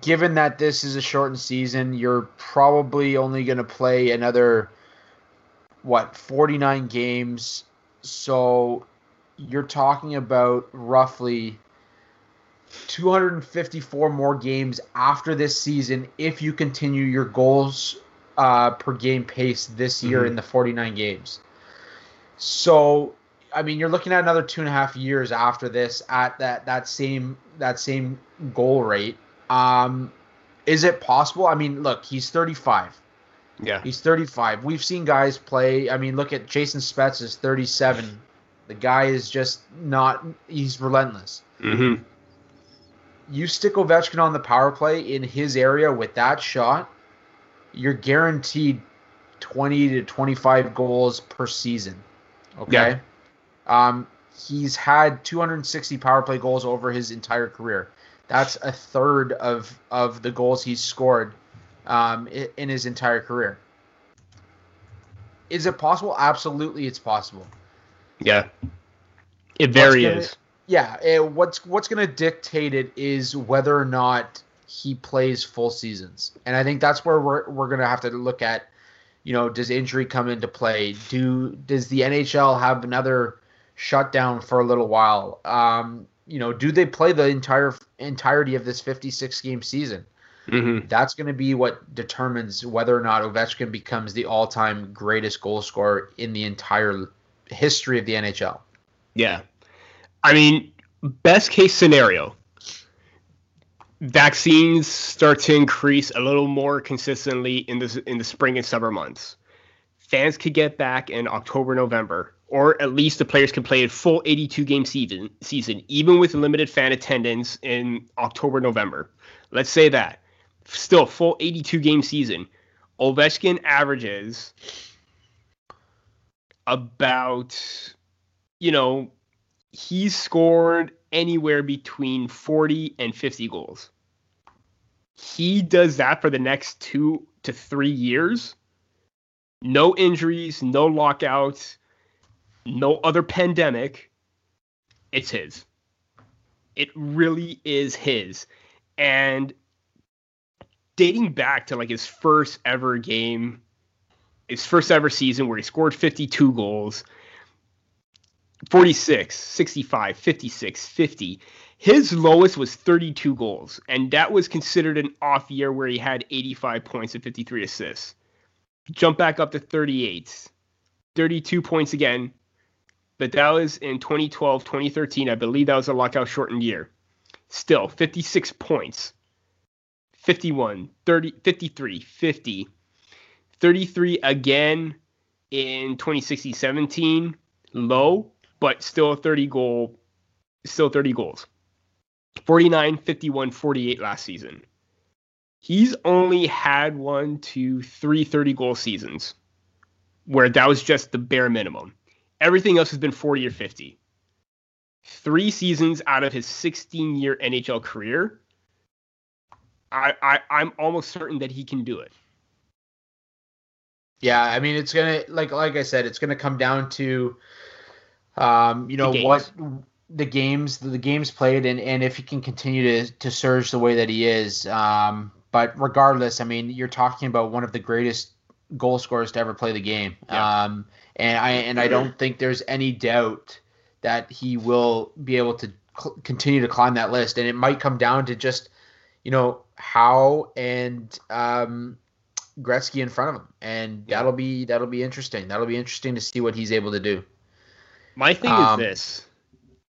Speaker 1: given that this is a shortened season, you're probably only going to play another what 49 games. So you're talking about roughly 254 more games after this season if you continue your goals uh, per game pace this year mm-hmm. in the 49 games. So, I mean, you're looking at another two and a half years after this at that that same that same goal rate. Um, is it possible? I mean, look, he's 35.
Speaker 2: Yeah.
Speaker 1: He's 35. We've seen guys play. I mean, look at Jason Spezza is 37. The guy is just not. He's relentless.
Speaker 2: Mm-hmm.
Speaker 1: You stick Ovechkin on the power play in his area with that shot, you're guaranteed 20 to 25 goals per season. Okay. Yeah. Um, he's had 260 power play goals over his entire career. That's a third of of the goals he's scored um, in, his entire career. Is it possible? Absolutely, it's possible.
Speaker 2: Yeah, it very is.
Speaker 1: Yeah, it, what's what's going to dictate it is whether or not he plays full seasons, and I think that's where we're we're going to have to look at. You know, does injury come into play? Do does the NHL have another shutdown for a little while? Um, you know, do they play the entire entirety of this 56 game season?
Speaker 2: Mm-hmm.
Speaker 1: That's going to be what determines whether or not Ovechkin becomes the all time greatest goal scorer in the entire history of the NHL.
Speaker 2: Yeah. I mean, best case scenario, vaccines start to increase a little more consistently in the in the spring and summer months. Fans could get back in October, November or at least the players can play a full 82 game season season even with limited fan attendance in October November. Let's say that. Still full 82 game season. Ovechkin averages about you know he's scored anywhere between 40 and 50 goals. He does that for the next 2 to 3 years. No injuries, no lockouts no other pandemic, it's his. It really is his. And dating back to like his first ever game, his first ever season where he scored 52 goals, 46, 65, 56, 50. His lowest was 32 goals, and that was considered an off year where he had 85 points and 53 assists. Jump back up to 38, 32 points again, but that was in 2012, 2013. I believe that was a lockout shortened year. Still, 56 points. 51, 30, 53, 50, 33 again in 2016 17. Low, but still 30 goal, still 30 goals. 49, 51, 48 last season. He's only had one, two, three 30 goal seasons where that was just the bare minimum. Everything else has been 40 or 50. Three seasons out of his 16 year NHL career, I, I, I'm almost certain that he can do it.
Speaker 1: Yeah, I mean it's gonna like like I said, it's gonna come down to um, you know what the games the games played and, and if he can continue to to surge the way that he is. Um, but regardless, I mean, you're talking about one of the greatest goal scorers to ever play the game. Yeah. Um, and I and I don't think there's any doubt that he will be able to cl- continue to climb that list. And it might come down to just, you know, how and um, Gretzky in front of him, and yeah. that'll be that'll be interesting. That'll be interesting to see what he's able to do.
Speaker 2: My thing um, is this: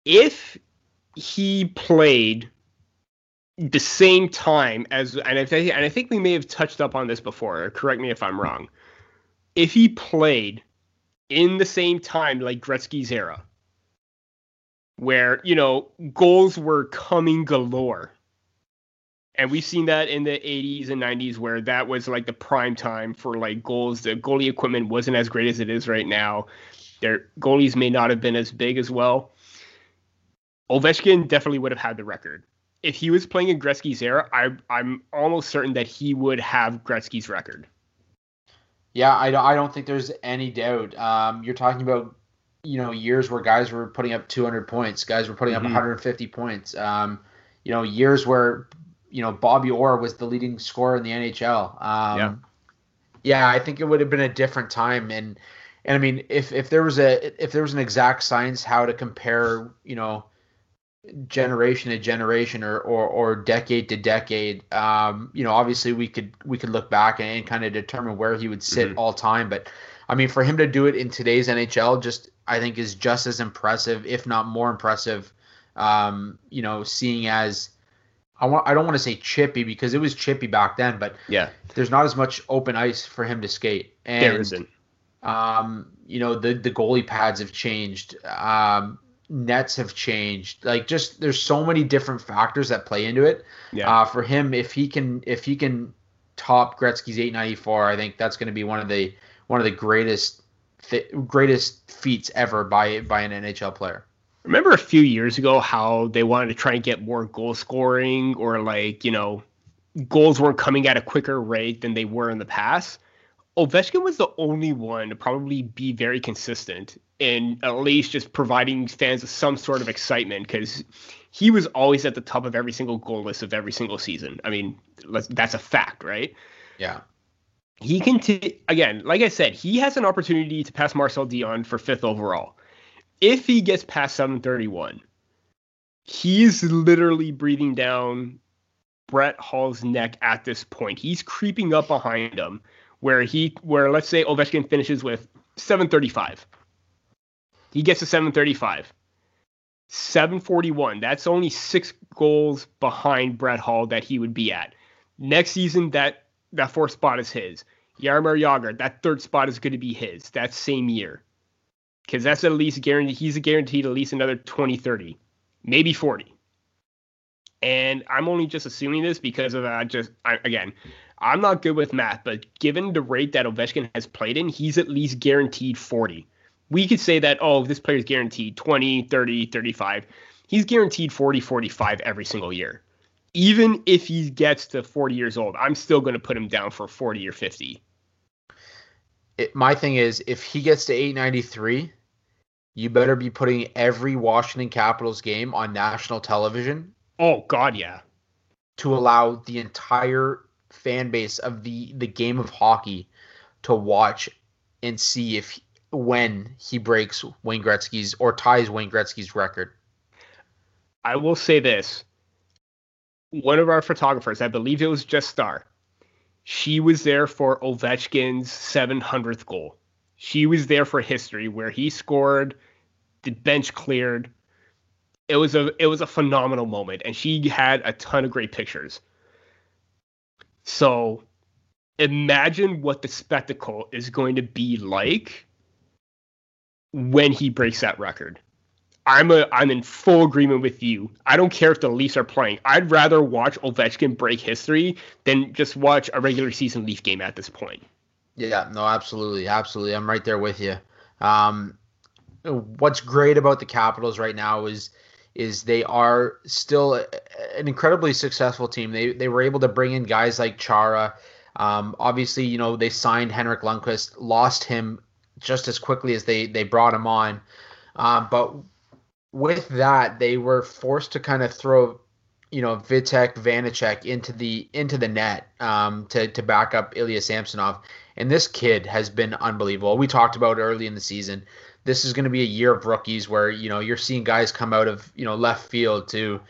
Speaker 2: if he played the same time as, and I, think, and I think we may have touched up on this before. Correct me if I'm wrong. If he played in the same time like Gretzky's era, where you know goals were coming galore, and we've seen that in the 80s and 90s where that was like the prime time for like goals. The goalie equipment wasn't as great as it is right now. Their goalies may not have been as big as well. Ovechkin definitely would have had the record. If he was playing in Gretzky's era, I, I'm almost certain that he would have Gretzky's record.
Speaker 1: Yeah, I don't, I don't think there's any doubt. Um, you're talking about, you know, years where guys were putting up 200 points, guys were putting mm-hmm. up 150 points. Um, you know, years where, you know, Bobby Orr was the leading scorer in the NHL. Um, yeah. Yeah, I think it would have been a different time, and and I mean, if if there was a if there was an exact science how to compare, you know, generation to generation or, or, or decade to decade um, you know obviously we could we could look back and, and kind of determine where he would sit mm-hmm. all time. But i mean for him to do it in today's nhl just i think is just as impressive if not more impressive um, you know seeing as I want I don't want to say chippy because it was chippy back then but
Speaker 2: yeah.
Speaker 1: there's not as much open ice for him to skate. And there isn't um, you know the the goalie pads have changed um, nets have changed. Like just there's so many different factors that play into it. Yeah. Uh, for him, if he can if he can top Gretzky's 894, I think that's going to be one of the one of the greatest greatest feats ever by by an NHL player.
Speaker 2: Remember a few years ago how they wanted to try and get more goal scoring or like, you know, goals weren't coming at a quicker rate than they were in the past. Ovechkin was the only one to probably be very consistent in at least just providing fans with some sort of excitement because he was always at the top of every single goal list of every single season. I mean, that's a fact, right?
Speaker 1: Yeah.
Speaker 2: He can, t- again, like I said, he has an opportunity to pass Marcel Dionne for fifth overall. If he gets past 731, he's literally breathing down Brett Hull's neck at this point. He's creeping up behind him where he, where let's say Ovechkin finishes with 735 he gets a 735. 741. That's only six goals behind Brett Hull that he would be at. Next season, that that fourth spot is his. Jaromir Jagr, that third spot is going to be his that same year. Because that's at least guaranteed. He's a guaranteed at least another 20, 30, maybe 40. And I'm only just assuming this because of uh, just I, again, I'm not good with math, but given the rate that Ovechkin has played in, he's at least guaranteed 40 we could say that, oh, this player is guaranteed 20, 30, 35. He's guaranteed 40, 45 every single year. Even if he gets to 40 years old, I'm still going to put him down for 40 or 50.
Speaker 1: It, my thing is, if he gets to 893, you better be putting every Washington Capitals game on national television.
Speaker 2: Oh, God, yeah.
Speaker 1: To allow the entire fan base of the, the game of hockey to watch and see if when he breaks Wayne Gretzky's or ties Wayne Gretzky's record.
Speaker 2: I will say this. One of our photographers, I believe it was Jess Star, she was there for Ovechkin's 700th goal. She was there for history where he scored, the bench cleared. It was a it was a phenomenal moment and she had a ton of great pictures. So imagine what the spectacle is going to be like when he breaks that record. I'm a I'm in full agreement with you. I don't care if the Leafs are playing. I'd rather watch Ovechkin break history than just watch a regular season Leaf game at this point.
Speaker 1: Yeah, no, absolutely, absolutely. I'm right there with you. Um, what's great about the Capitals right now is is they are still an incredibly successful team. They they were able to bring in guys like Chara. Um, obviously, you know they signed Henrik Lundqvist, lost him just as quickly as they they brought him on. Uh, but with that, they were forced to kind of throw, you know, Vitek Vanecek into the into the net um, to to back up Ilya Samsonov. And this kid has been unbelievable. We talked about early in the season. This is going to be a year of rookies where you know you're seeing guys come out of you know left field to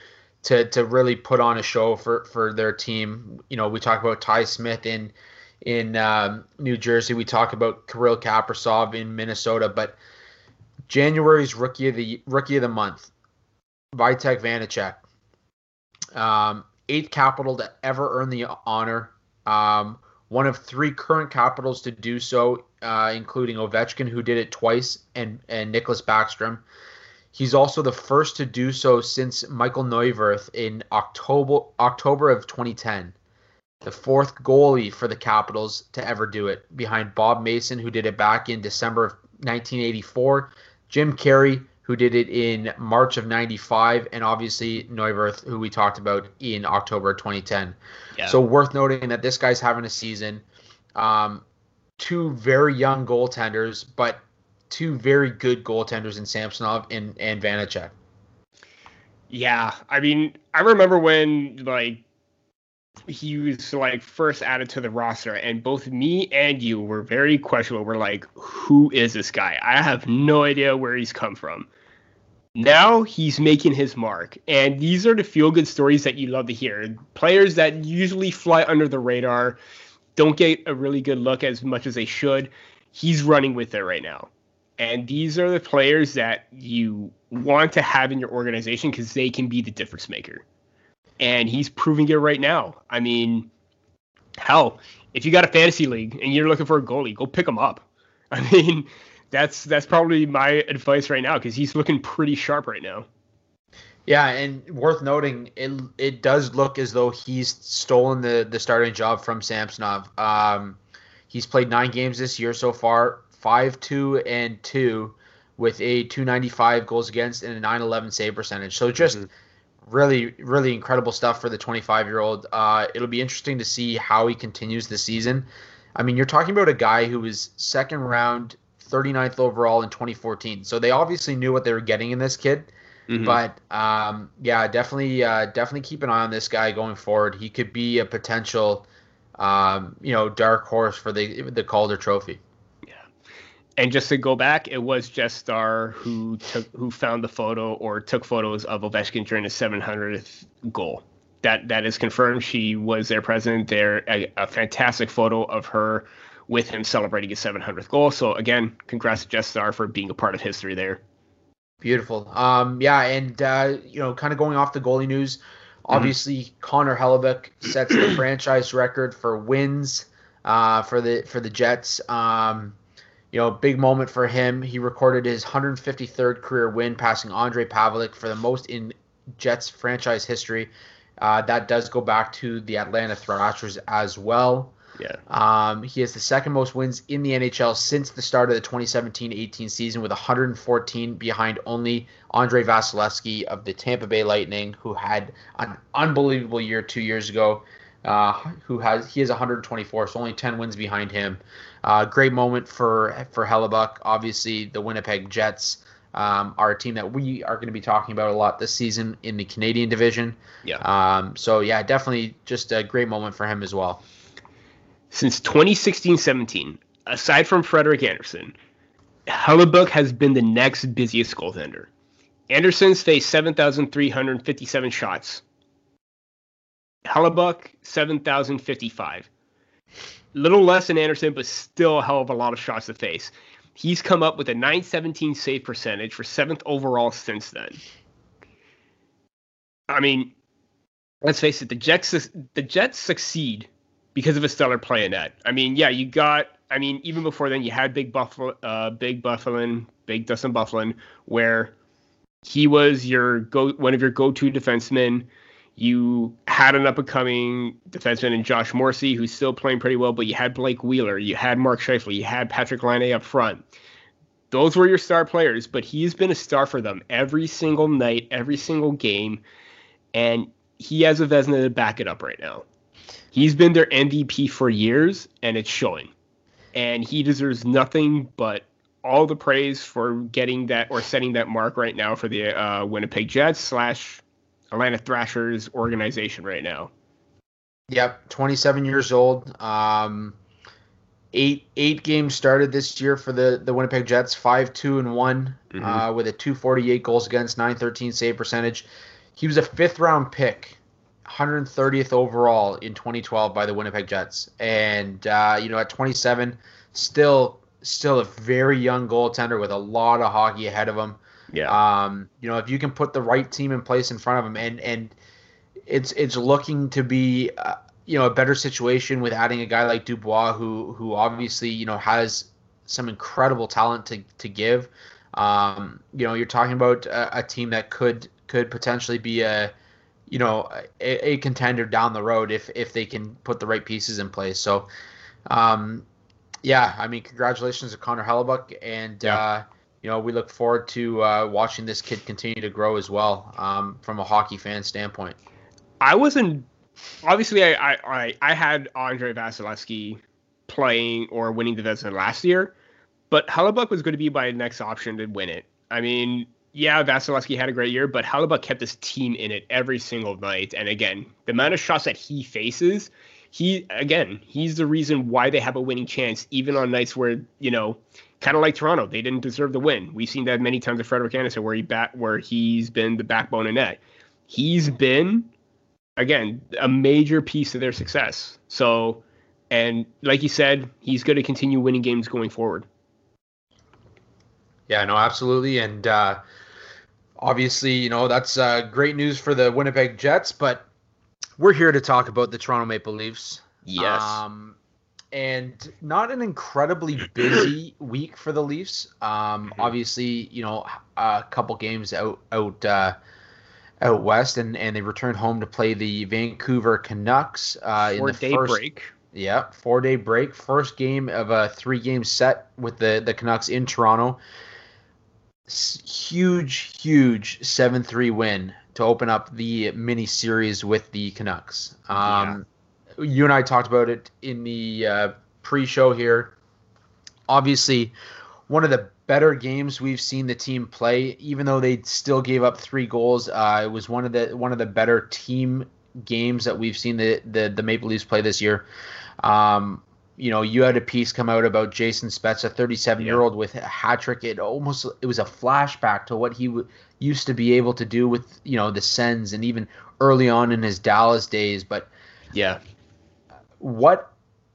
Speaker 1: to to really put on a show for for their team. You know, we talk about Ty Smith in in um, New Jersey. We talk about Kirill Kaprizov in Minnesota, but January's rookie of the rookie of the month, Vitek Vanecek. Um, eighth capital to ever earn the honor. Um, one of three current capitals to do so, uh, including Ovechkin, who did it twice, and and Nicklas Backstrom. He's also the first to do so since Michael Neuvirth in October October of 2010. The fourth goalie for the Capitals to ever do it, behind Bob Mason, who did it back in December of 1984, Jim Carey, who did it in March of 95, and obviously Neuvirth, who we talked about in October 2010. Yeah. So worth noting that this guy's having a season. Um, two very young goaltenders, but two very good goaltenders in Samsonov and, and Vanecek.
Speaker 2: Yeah, I mean, I remember when like he was like first added to the roster, and both me and you were very questionable. We're like, who is this guy? I have no idea where he's come from. Now he's making his mark, and these are the feel good stories that you love to hear. Players that usually fly under the radar don't get a really good look as much as they should. He's running with it right now. And these are the players that you want to have in your organization because they can be the difference maker and he's proving it right now. I mean, hell, if you got a fantasy league and you're looking for a goalie, go pick him up. I mean, that's that's probably my advice right now because he's looking pretty sharp right now.
Speaker 1: Yeah, and worth noting, it it does look as though he's stolen the the starting job from Samsonov. Um, he's played nine games this year so far, five two and two, with a 295 goals against and a 911 save percentage. So just mm-hmm really, really incredible stuff for the 25 year old. Uh, it'll be interesting to see how he continues the season. I mean, you're talking about a guy who was second round, 39th overall in 2014. So they obviously knew what they were getting in this kid. Mm-hmm. But um, yeah, definitely, uh, definitely keep an eye on this guy going forward. He could be a potential, um, you know, dark horse for the the Calder Trophy.
Speaker 2: And just to go back, it was Jess Star who took who found the photo or took photos of Ovechkin during the 700th goal. That that is confirmed. She was there present. There a, a fantastic photo of her with him celebrating his 700th goal. So again, congrats to Jess Star for being a part of history there.
Speaker 1: Beautiful. Um, yeah, and uh, you know, kind of going off the goalie news. Mm-hmm. Obviously, mm-hmm. Connor Hellebuyck sets the franchise record for wins uh, for the for the Jets. Um, you know, big moment for him. He recorded his 153rd career win, passing Andre Pavelec for the most in Jets franchise history. Uh, that does go back to the Atlanta Thrashers as well.
Speaker 2: Yeah.
Speaker 1: Um, he has the second most wins in the NHL since the start of the 2017-18 season, with 114 behind only Andre Vasilevskiy of the Tampa Bay Lightning, who had an unbelievable year two years ago. Uh, who has he has 124, so only 10 wins behind him. Uh, great moment for for Hellebuyck. Obviously, the Winnipeg Jets um, are a team that we are going to be talking about a lot this season in the Canadian division.
Speaker 2: Yeah.
Speaker 1: Um, so yeah, definitely just a great moment for him as well.
Speaker 2: Since 2016-17, aside from Frederik Andersen, Hellebuyck has been the next busiest goaltender. Andersen's faced 7,357 shots. Hellebuyck 7,055 little less than Andersen, but still a hell of a lot of shots to face. He's come up with a 917 save percentage for seventh overall since then. I mean, let's face it, the Jets the Jets succeed because of a stellar play in net. I mean, yeah, you got. I mean, even before then, you had Big Buffalo, uh, Big Byfuglien, Big Dustin Byfuglien, where he was your go one of your go-to defensemen. You had an up and coming defenseman in Josh Morrissey, who's still playing pretty well, but you had Blake Wheeler, you had Mark Scheifele, you had Patrick Laine up front. Those were your star players, but he's been a star for them every single night, every single game, and he has a Vezina to back it up right now. He's been their MVP for years, and it's showing. And he deserves nothing but all the praise for getting that or setting that mark right now for the uh, Winnipeg Jets slash Atlanta Thrashers organization right now.
Speaker 1: Yep, 27 years old. Um, eight eight games started this year for the the Winnipeg Jets, five two and one, mm-hmm. uh, with a 248 goals against, 913 save percentage. He was a fifth round pick, 130th overall in 2012 by the Winnipeg Jets, and uh, you know at 27, still still a very young goaltender with a lot of hockey ahead of him.
Speaker 2: Yeah.
Speaker 1: Um, you know, if you can put the right team in place in front of him, and and it's it's looking to be uh, you know a better situation with adding a guy like Dubois, who who obviously you know has some incredible talent to to give. Um, you know, you're talking about a, a, team that could could potentially be a you know a, a, contender down the road if if they can put the right pieces in place. So, um, yeah, I mean, congratulations to Connor Hellebuyck, and yeah. uh, you know we look forward to uh, watching this kid continue to grow as well um, from a hockey fan standpoint.
Speaker 2: I wasn't obviously I I I had Andre Vasilevskiy playing or winning the Vezina last year, but Hellebuyck was going to be my next option to win it. I mean, yeah, Vasilevskiy had a great year, but Hellebuyck kept his team in it every single night. And again, the amount of shots that he faces, he again, he's the reason why they have a winning chance, even on nights where you know, kind of like Toronto, they didn't deserve the win. We've seen that many times with Frederik Andersen, where he bat where he's been the backbone in net. He's been again a major piece of their success. So, and like you said, he's going to continue winning games going forward.
Speaker 1: Yeah, no, absolutely, and uh, obviously, you know that's uh, great news for the Winnipeg Jets. But we're here to talk about the Toronto Maple Leafs.
Speaker 2: Yes. Um,
Speaker 1: and not an incredibly busy week for the Leafs. Um, mm-hmm. obviously, you know, a couple games out out uh, out west, and, and they returned home to play the Vancouver Canucks uh, in the
Speaker 2: day
Speaker 1: first,
Speaker 2: break.
Speaker 1: Yeah, four day break. First game of a three game set with the, the Canucks in Toronto. Huge, huge 7 3 win to open up the mini series with the Canucks. Um, yeah. You and I talked about it in the uh, pre show here. Obviously, one of the better games we've seen the team play, even though they still gave up three goals. Uh, it was one of the one of the better team games that we've seen the the, the Maple Leafs play this year. Um, you know, you had a piece come out about Jason Spezza, 37 year old with a hat trick. It almost it was a flashback to what he w- used to be able to do with you know the Sens and even early on in his Dallas days. But
Speaker 2: yeah,
Speaker 1: what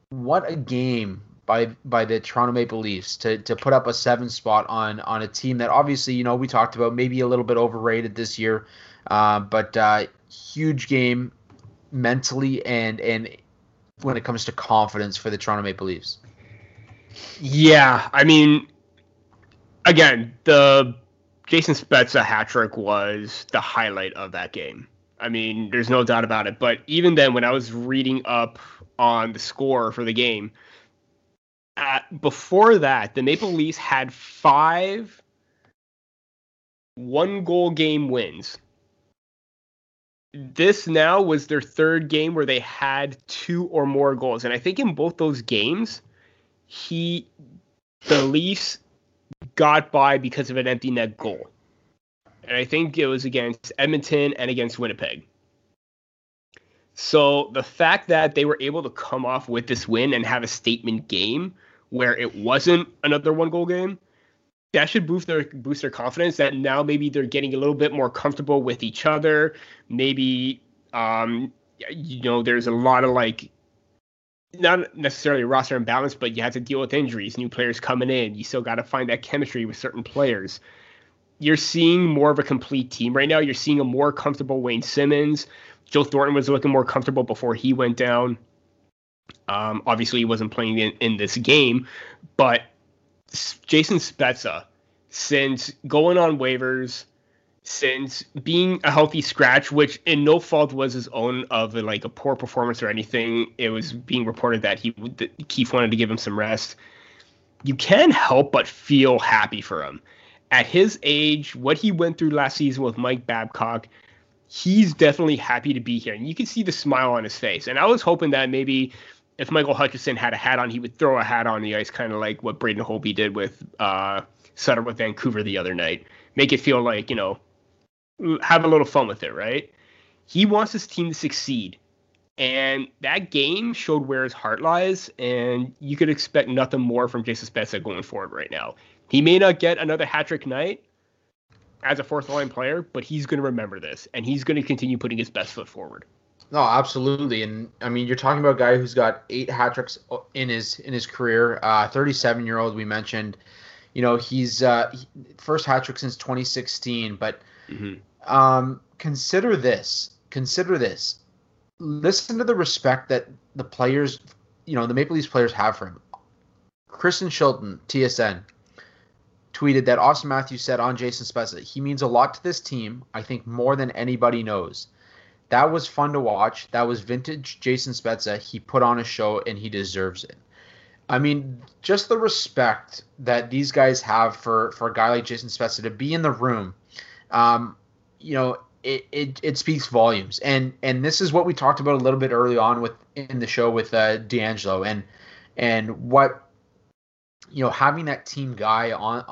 Speaker 1: what a game by by the Toronto Maple Leafs to to put up a seven spot on on a team that obviously you know we talked about maybe a little bit overrated this year, uh, but uh, huge game mentally and and when it comes to confidence for the Toronto Maple Leafs.
Speaker 2: Yeah, I mean, again, the Jason Spezza hat trick was the highlight of that game. I mean, there's no doubt about it. But even then, when I was reading up on the score for the game, before that, the Maple Leafs had five one goal game wins. This now was their third game where they had two or more goals. And I think in both those games, he the Leafs got by because of an empty net goal. And I think it was against Edmonton and against Winnipeg. So the fact that they were able to come off with this win and have a statement game where it wasn't another one goal game, that should boost their boost their confidence that now maybe they're getting a little bit more comfortable with each other. Maybe um you know, there's a lot of like not necessarily roster imbalance, but you have to deal with injuries, new players coming in. You still got to find that chemistry with certain players. You're seeing more of a complete team right now. You're seeing a more comfortable Wayne Simmonds Joe Thornton was looking more comfortable before he went down. Um, obviously, he wasn't playing in, in this game, but Jason Spezza, since going on waivers, since being a healthy scratch, which in no fault was his own of like a poor performance or anything, it was being reported that he that Keefe wanted to give him some rest. You can help but feel happy for him. At his age, what he went through last season with Mike Babcock, he's definitely happy to be here, and you can see the smile on his face. And I was hoping that maybe if Michael Hutchinson had a hat on, he would throw a hat on the ice, kind of like what Braden Holtby did with uh, Sutter with Vancouver the other night. Make it feel like you know, have a little fun with it, right? He wants his team to succeed, and that game showed where his heart lies. And you could expect nothing more from Jason Spezza going forward right now. He may not get another hat trick night as a fourth line player, but he's going to remember this, and he's going to continue putting his best foot forward.
Speaker 1: No, absolutely, and I mean you're talking about a guy who's got eight hat tricks in his in his career. Uh, 37 year old we mentioned, you know he's uh, he, first hat trick since 2016. But mm-hmm. um, consider this, consider this. Listen to the respect that the players, you know, the Maple Leafs players have for him. Kristen Shilton, TSN, tweeted that Auston Matthews said on Jason Spezza, he means a lot to this team. I think more than anybody knows that was fun to watch. That was vintage Jason Spezza. He put on a show and he deserves it. I mean, just the respect that these guys have for for a guy like Jason Spezza to be in the room, um, you know, it, it, it speaks volumes. And and this is what we talked about a little bit early on with in the show with uh, DeAngelo and and what you know, having that team guy on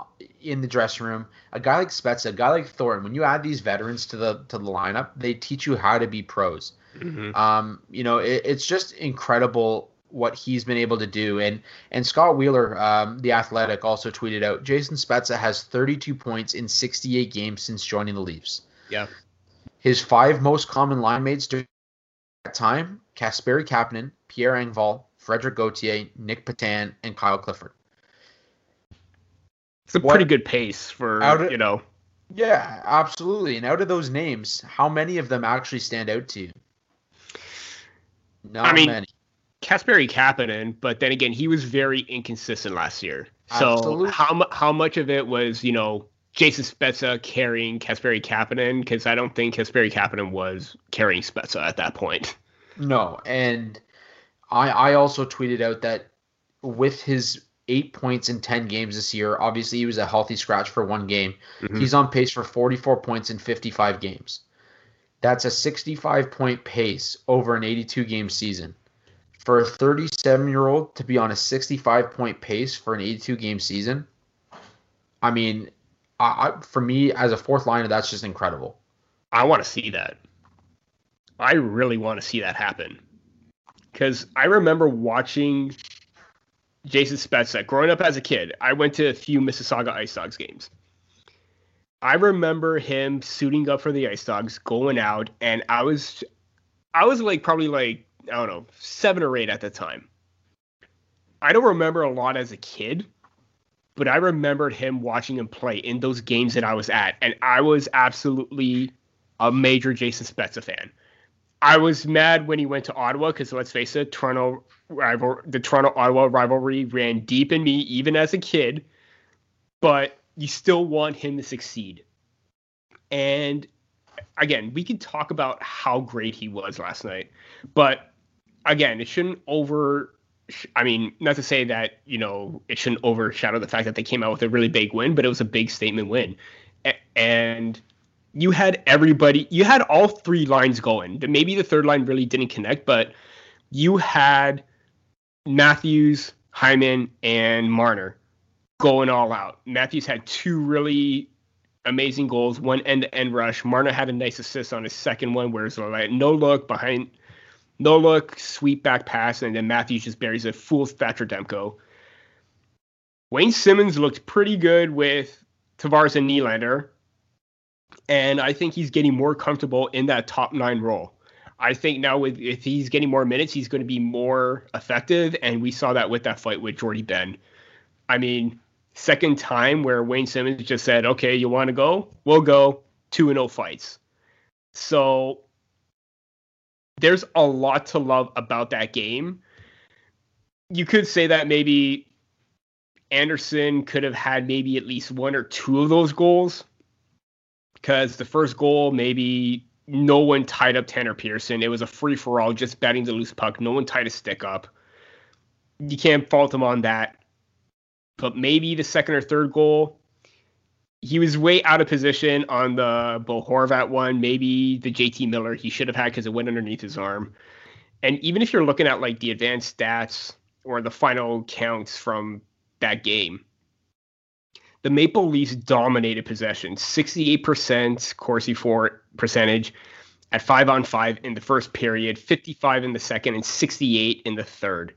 Speaker 1: in the dressing room, a guy like Spezza, a guy like Thornton, when you add these veterans to the to the lineup, they teach you how to be pros. Mm-hmm. Um, you know, it, it's just incredible what he's been able to do. And and Scott Wheeler, um, the Athletic, also tweeted out: Jason Spezza has 32 points in 68 games since joining the Leafs.
Speaker 2: Yeah.
Speaker 1: His five most common line mates during that time: Kasperi Kapanen, Pierre Engvall, Frederik Gauthier, Nick Petan, and Kyle Clifford.
Speaker 2: It's a what, pretty good pace for of, you know.
Speaker 1: Yeah, absolutely. And out of those names, how many of them actually stand out to you?
Speaker 2: Not I mean, many. Kasperi Kapanen, but then again, he was very inconsistent last year. So absolutely. how how much of it was you know Jason Spezza carrying Kasperi Kapanen? Because I don't think Kasperi Kapanen was carrying Spezza at that point.
Speaker 1: No, and I I also tweeted out that with his eight points in 10 games this year. Obviously, he was a healthy scratch for one game. Mm-hmm. He's on pace for 44 points in 55 games. That's a 65 point pace over an 82 game season. For a 37 year old to be on a 65 point pace for an 82 game season, I mean, I, for me as a fourth liner, that's just incredible.
Speaker 2: I want to see that. I really want to see that happen. Because I remember watching Jason Spezza. Growing up as a kid, I went to a few Mississauga Ice Dogs games. I remember him suiting up for the Ice Dogs, going out, and I was, I was like probably like I don't know seven or eight at the time. I don't remember a lot as a kid, but I remembered him watching him play in those games that I was at, and I was absolutely a major Jason Spezza fan. I was mad when he went to Ottawa because let's face it, Toronto rival, the Toronto Ottawa rivalry ran deep in me even as a kid. But you still want him to succeed. And again, we can talk about how great he was last night, but again, it shouldn't over. I mean, not to say that you know it shouldn't overshadow the fact that they came out with a really big win, but it was a big statement win, and you had everybody, you had all three lines going. Maybe the third line really didn't connect, but you had Matthews, Hyman, and Marner going all out. Matthews had two really amazing goals, one end to end rush. Marner had a nice assist on his second one, where it's like no look behind, no look, sweep back pass, and then Matthews just buries a full Thatcher Demko. Wayne Simmonds looked pretty good with Tavares and Nylander and I think he's getting more comfortable in that top nine role. I think now with if he's getting more minutes, he's going to be more effective, and we saw that with that fight with Jordie Benn. I mean, second time where Wayne Simmonds just said, "Okay, you want to go? We'll go." Two and zero oh fights. So there's a lot to love about that game. You could say that maybe Andersen could have had maybe at least one or two of those goals because the first goal, maybe no one tied up Tanner Pearson. It was a free for all, just batting the loose puck. No one tied a stick up. You can't fault him on that. But maybe the second or third goal, he was way out of position on the Bo Horvat one. Maybe the JT Miller he should have had because it went underneath his arm. And even if you're looking at like the advanced stats or the final counts from that game, the Maple Leafs dominated possession, 68% Corsi for percentage at five on five in the first period, 55 in the second, and 68 in the third.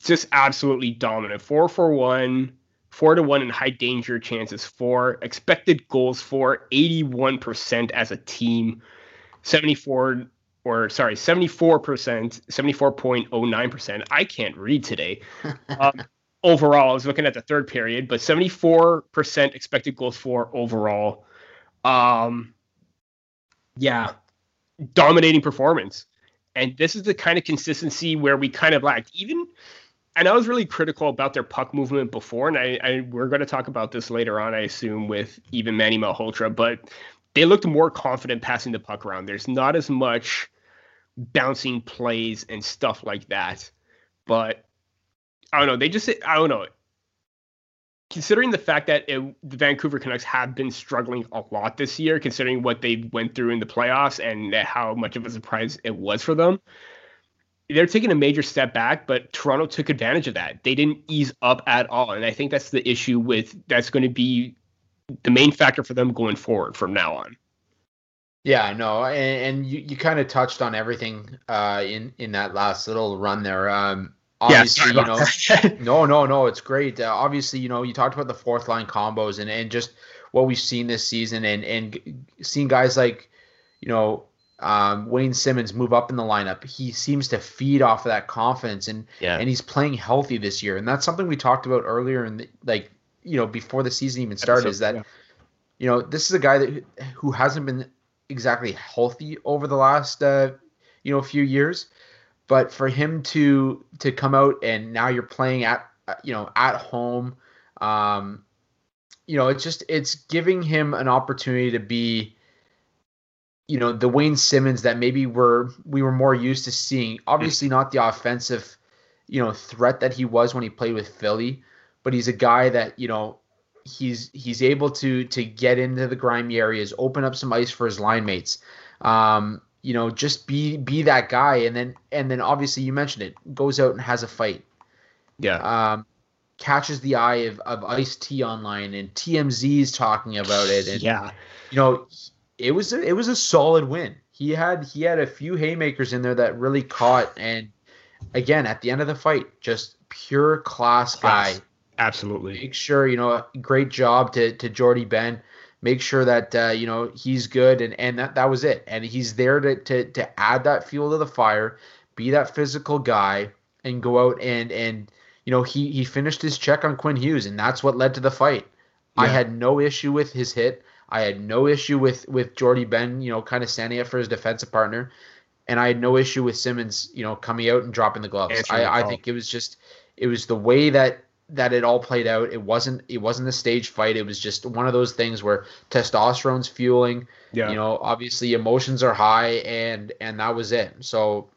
Speaker 2: Just absolutely dominant. Four for one, four to one in high danger chances for, expected goals for 81% as a team, 74 or sorry, 74%, 74.09%. I can't read today. Um, overall, I was looking at the third period, but 74% expected goals for overall. Um, yeah, dominating performance. And this is the kind of consistency where we kind of lacked. Even, and I was really critical about their puck movement before, and I, I we're going to talk about this later on, I assume, with even Manny Malhotra, but they looked more confident passing the puck around. There's not as much bouncing plays and stuff like that. But I don't know. They just, I don't know considering the fact that it, the Vancouver Canucks have been struggling a lot this year, considering what they went through in the playoffs and how much of a surprise it was for them, they're taking a major step back. But Toronto took advantage of that. They didn't ease up at all, and I think that's the issue with that's going to be the main factor for them going forward from now on.
Speaker 1: Yeah, no, and, and you, you kind of touched on everything uh, in in that last little run there. Um, obviously, you know, no, no, no, it's great. Uh, obviously, you know, you talked about the fourth line combos and, and just what we've seen this season and, and seeing guys like, you know, um, Wayne Simmonds move up in the lineup. He seems to feed off of that confidence and, yeah. and he's playing healthy this year. And that's something we talked about earlier and like, you know, before the season even started is that, yeah. you know, this is a guy that who hasn't been exactly healthy over the last, uh, you know, a few years but for him to to come out and now you're playing at you know at home um you know it's just it's giving him an opportunity to be you know the Wayne Simmonds that maybe we're we were more used to seeing. Obviously not the offensive you know threat that he was when he played with Philly but he's a guy that you know he's he's able to to get into the grimy areas open up some ice for his line mates. Um you know, just be be that guy, and then and then obviously you mentioned it, goes out and has a fight.
Speaker 2: Yeah.
Speaker 1: Um, catches the eye of of Ice T online, and TMZ's talking about it, and
Speaker 2: yeah,
Speaker 1: you know, it was a, it was a solid win. He had he had a few haymakers in there that really caught, and again at the end of the fight, just pure class, class. guy.
Speaker 2: Absolutely.
Speaker 1: Make sure you know, great job to to Jordie Benn make sure that uh, you know he's good and and that, that was it. And he's there to, to to add that fuel to the fire be that physical guy and go out and and you know he he finished his check on Quinn Hughes and that's what led to the fight. Yeah. I had no issue with his hit. I had no issue with with Jordie Benn you know kind of standing up for his defensive partner. And I had no issue with Simmonds you know coming out and dropping the gloves. I, I think it was just it was the way that that it all played out. It wasn't it wasn't a stage fight. It was just one of those things where testosterone's fueling. Yeah. You know, obviously emotions are high and and that was it. So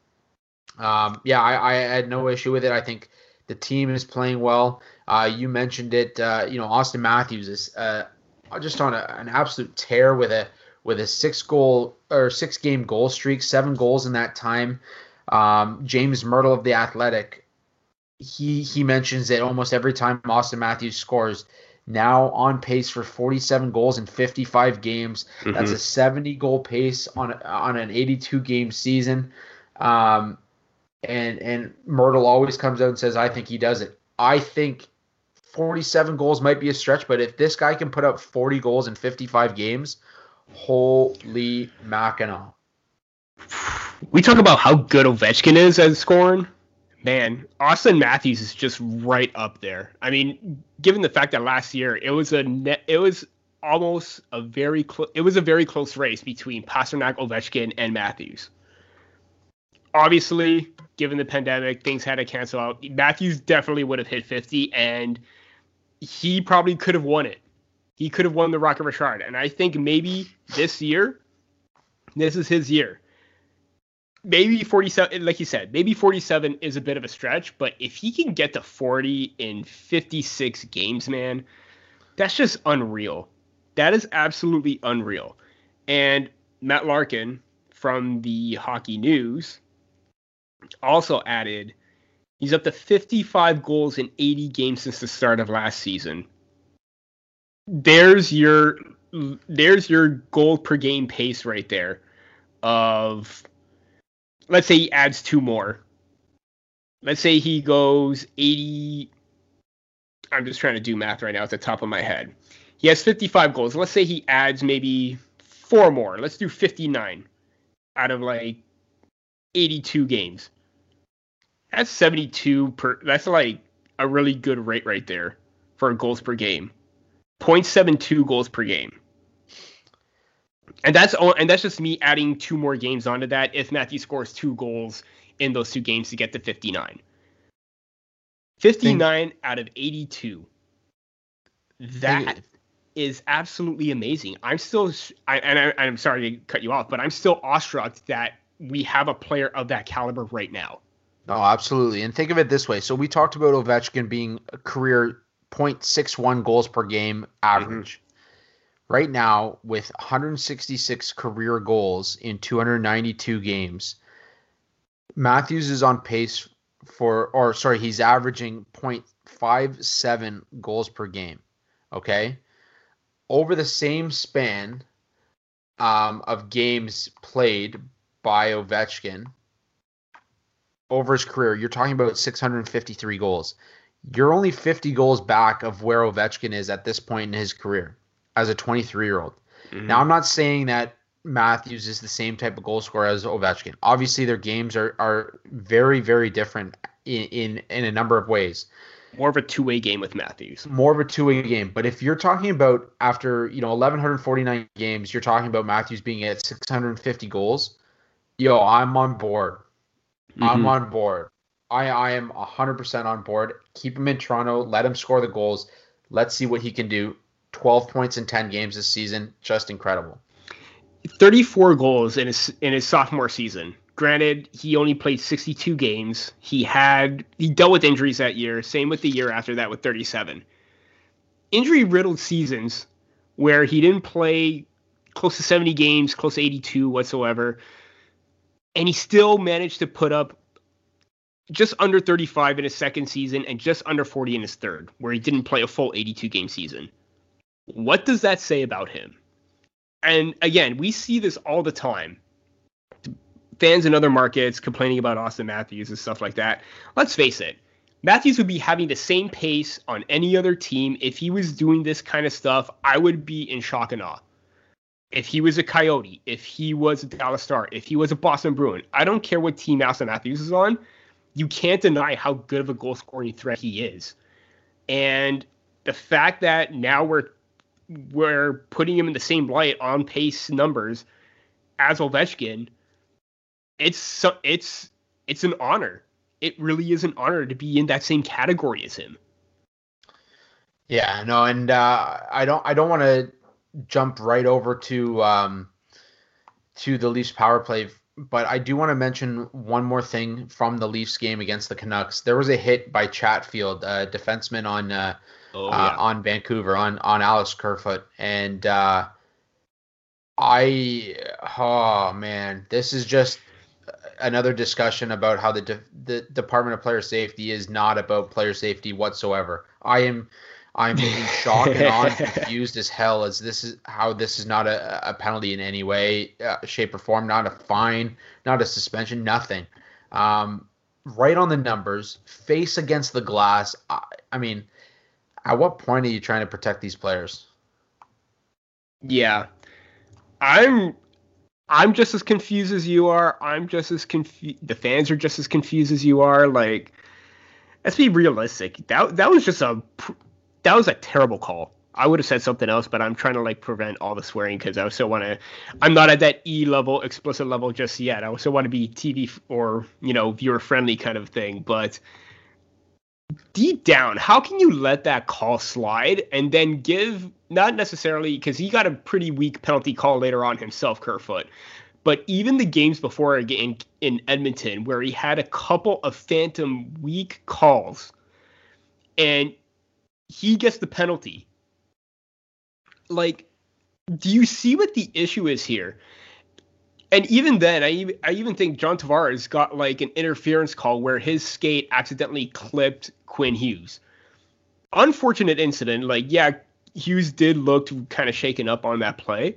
Speaker 1: um, yeah, I, I had no issue with it. I think the team is playing well. Uh, you mentioned it. Uh, you know, Auston Matthews is uh, just on a, an absolute tear with a with a six goal or six game goal streak, seven goals in that time. Um, James Mirtle of the Athletic he he mentions that almost every time Auston Matthews scores, now on pace for 47 goals in 55 games. Mm-hmm. That's a 70 goal pace on on an 82 game season. Um, and and Mirtle always comes out and says, "I think he does it." I think 47 goals might be a stretch, but if this guy can put up 40 goals in 55 games, holy Mackinac.
Speaker 2: We talk about how good Ovechkin is at scoring man, Auston Matthews is just right up there. I mean, given the fact that last year it was a net, it was almost a very close, it was a very close race between Pastrnak, Ovechkin, and Matthews. Obviously, given the pandemic, things had to cancel out. Matthews definitely would have hit 50, and he probably could have won it. He could have won the Rocket Richard, and I think maybe this year, this is his year maybe 47 like you said maybe 47 is a bit of a stretch but if he can get to 40 in 56 games man that's just unreal that is absolutely unreal and matt larkin from the hockey news also added he's up to 55 goals in 80 games since the start of last season. There's your there's your goal per game pace right there of let's say he adds two more. Let's say he goes 80 I'm just trying to do math right now at the top of my head. He has 55 goals. Let's say he adds maybe four more. Let's do 59 out of like 82 games. That's 72 per. That's like a really good rate right there for goals per game. 0.72 goals per game. And that's all, and that's just me adding two more games onto that. If Matthew scores two goals in those two games to get to 59, 59 Think, out of 82. That is absolutely amazing. I'm still, I, and I, I'm sorry to cut you off, but I'm still awestruck that we have a player of that caliber right now.
Speaker 1: Oh, absolutely. And think of it this way. So we talked about Ovechkin being a career 0.61 goals per game average. Mm-hmm. Right now, with 166 career goals in 292 games, Matthews is on pace for, or sorry, he's averaging 0.57 goals per game. Okay. Over the same span um, of games played by Ovechkin over his career, you're talking about 653 goals. You're only 50 goals back of where Ovechkin is at this point in his career as a 23 year old. Mm-hmm. Now, I'm not saying that Matthews is the same type of goal scorer as Ovechkin. Obviously, their games are, are very, very different in, in, in a number of ways.
Speaker 2: More of a two way game with Matthews.
Speaker 1: More of a two way game. But if you're talking about after, you know, 1,149 games, you're talking about Matthews being at 650 goals, yo, I'm on board. Mm-hmm. I'm on board. I, I am 100% on board. Keep him in Toronto. Let him score the goals. Let's see what he can do. 12 points in 10 games this season. Just incredible.
Speaker 2: 34 goals in his in his sophomore season. Granted, he only played 62 games. He had he dealt with injuries that year. Same with the year after that with 37. Injury riddled seasons where he didn't play close to 70 games, close to 82 whatsoever and he still managed to put up just under 35 in his second season and just under 40 in his third, where he didn't play a full 82 game season. What does that say about him? And again, we see this all the time. Fans in other markets complaining about Auston Matthews and stuff like that. Let's face it, Matthews would be having the same pace on any other team. If he was doing this kind of stuff, I would be in shock and awe if he was a Coyote, if he was a Dallas Star, if he was a Boston Bruin, I don't care what team Auston Matthews is on, you can't deny how good of a goal scoring threat he is. And the fact that now we're we're putting him in the same light on pace numbers as Ovechkin, it's it's it's an honor. It really is an honor to be in that same category as him.
Speaker 1: Yeah, no, and uh, I don't I don't want to jump right over to um, to the Leafs power play, but I do want to mention one more thing from the Leafs game against the Canucks. There was a hit by Chatfield, a defenseman on uh, oh, uh, on Vancouver on on Alex Kerfoot, and uh, I oh man, this is just another discussion about how the de- the Department of Player Safety is not about player safety whatsoever. I am I'm in shock and and confused as hell as this is how this is not a, a penalty in any way, uh, shape, or form, not a fine, not a suspension, nothing. Um, right on the numbers, face against the glass. I, I mean, at what point are you trying to protect these players?
Speaker 2: Yeah, I'm I'm just as confused as you are. I'm just as confused. The fans are just as confused as you are. Like, let's be realistic. That that was just a that was a terrible call. I would have said something else, but I'm trying to like prevent all the swearing because I also want to. I'm not at that E level, explicit level just yet. I also want to be TV or you know viewer friendly kind of thing. But deep down, how can you let that call slide and then give not necessarily because he got a pretty weak penalty call later on himself, Kerfoot. But even the games before in, in Edmonton, where he had a couple of phantom weak calls, and he gets the penalty. Like, do you see what the issue is here? And even then, I even, I even think John Tavares got like an interference call where his skate accidentally clipped Quinn Hughes. Unfortunate incident. Like, yeah, Hughes did look kind of shaken up on that play,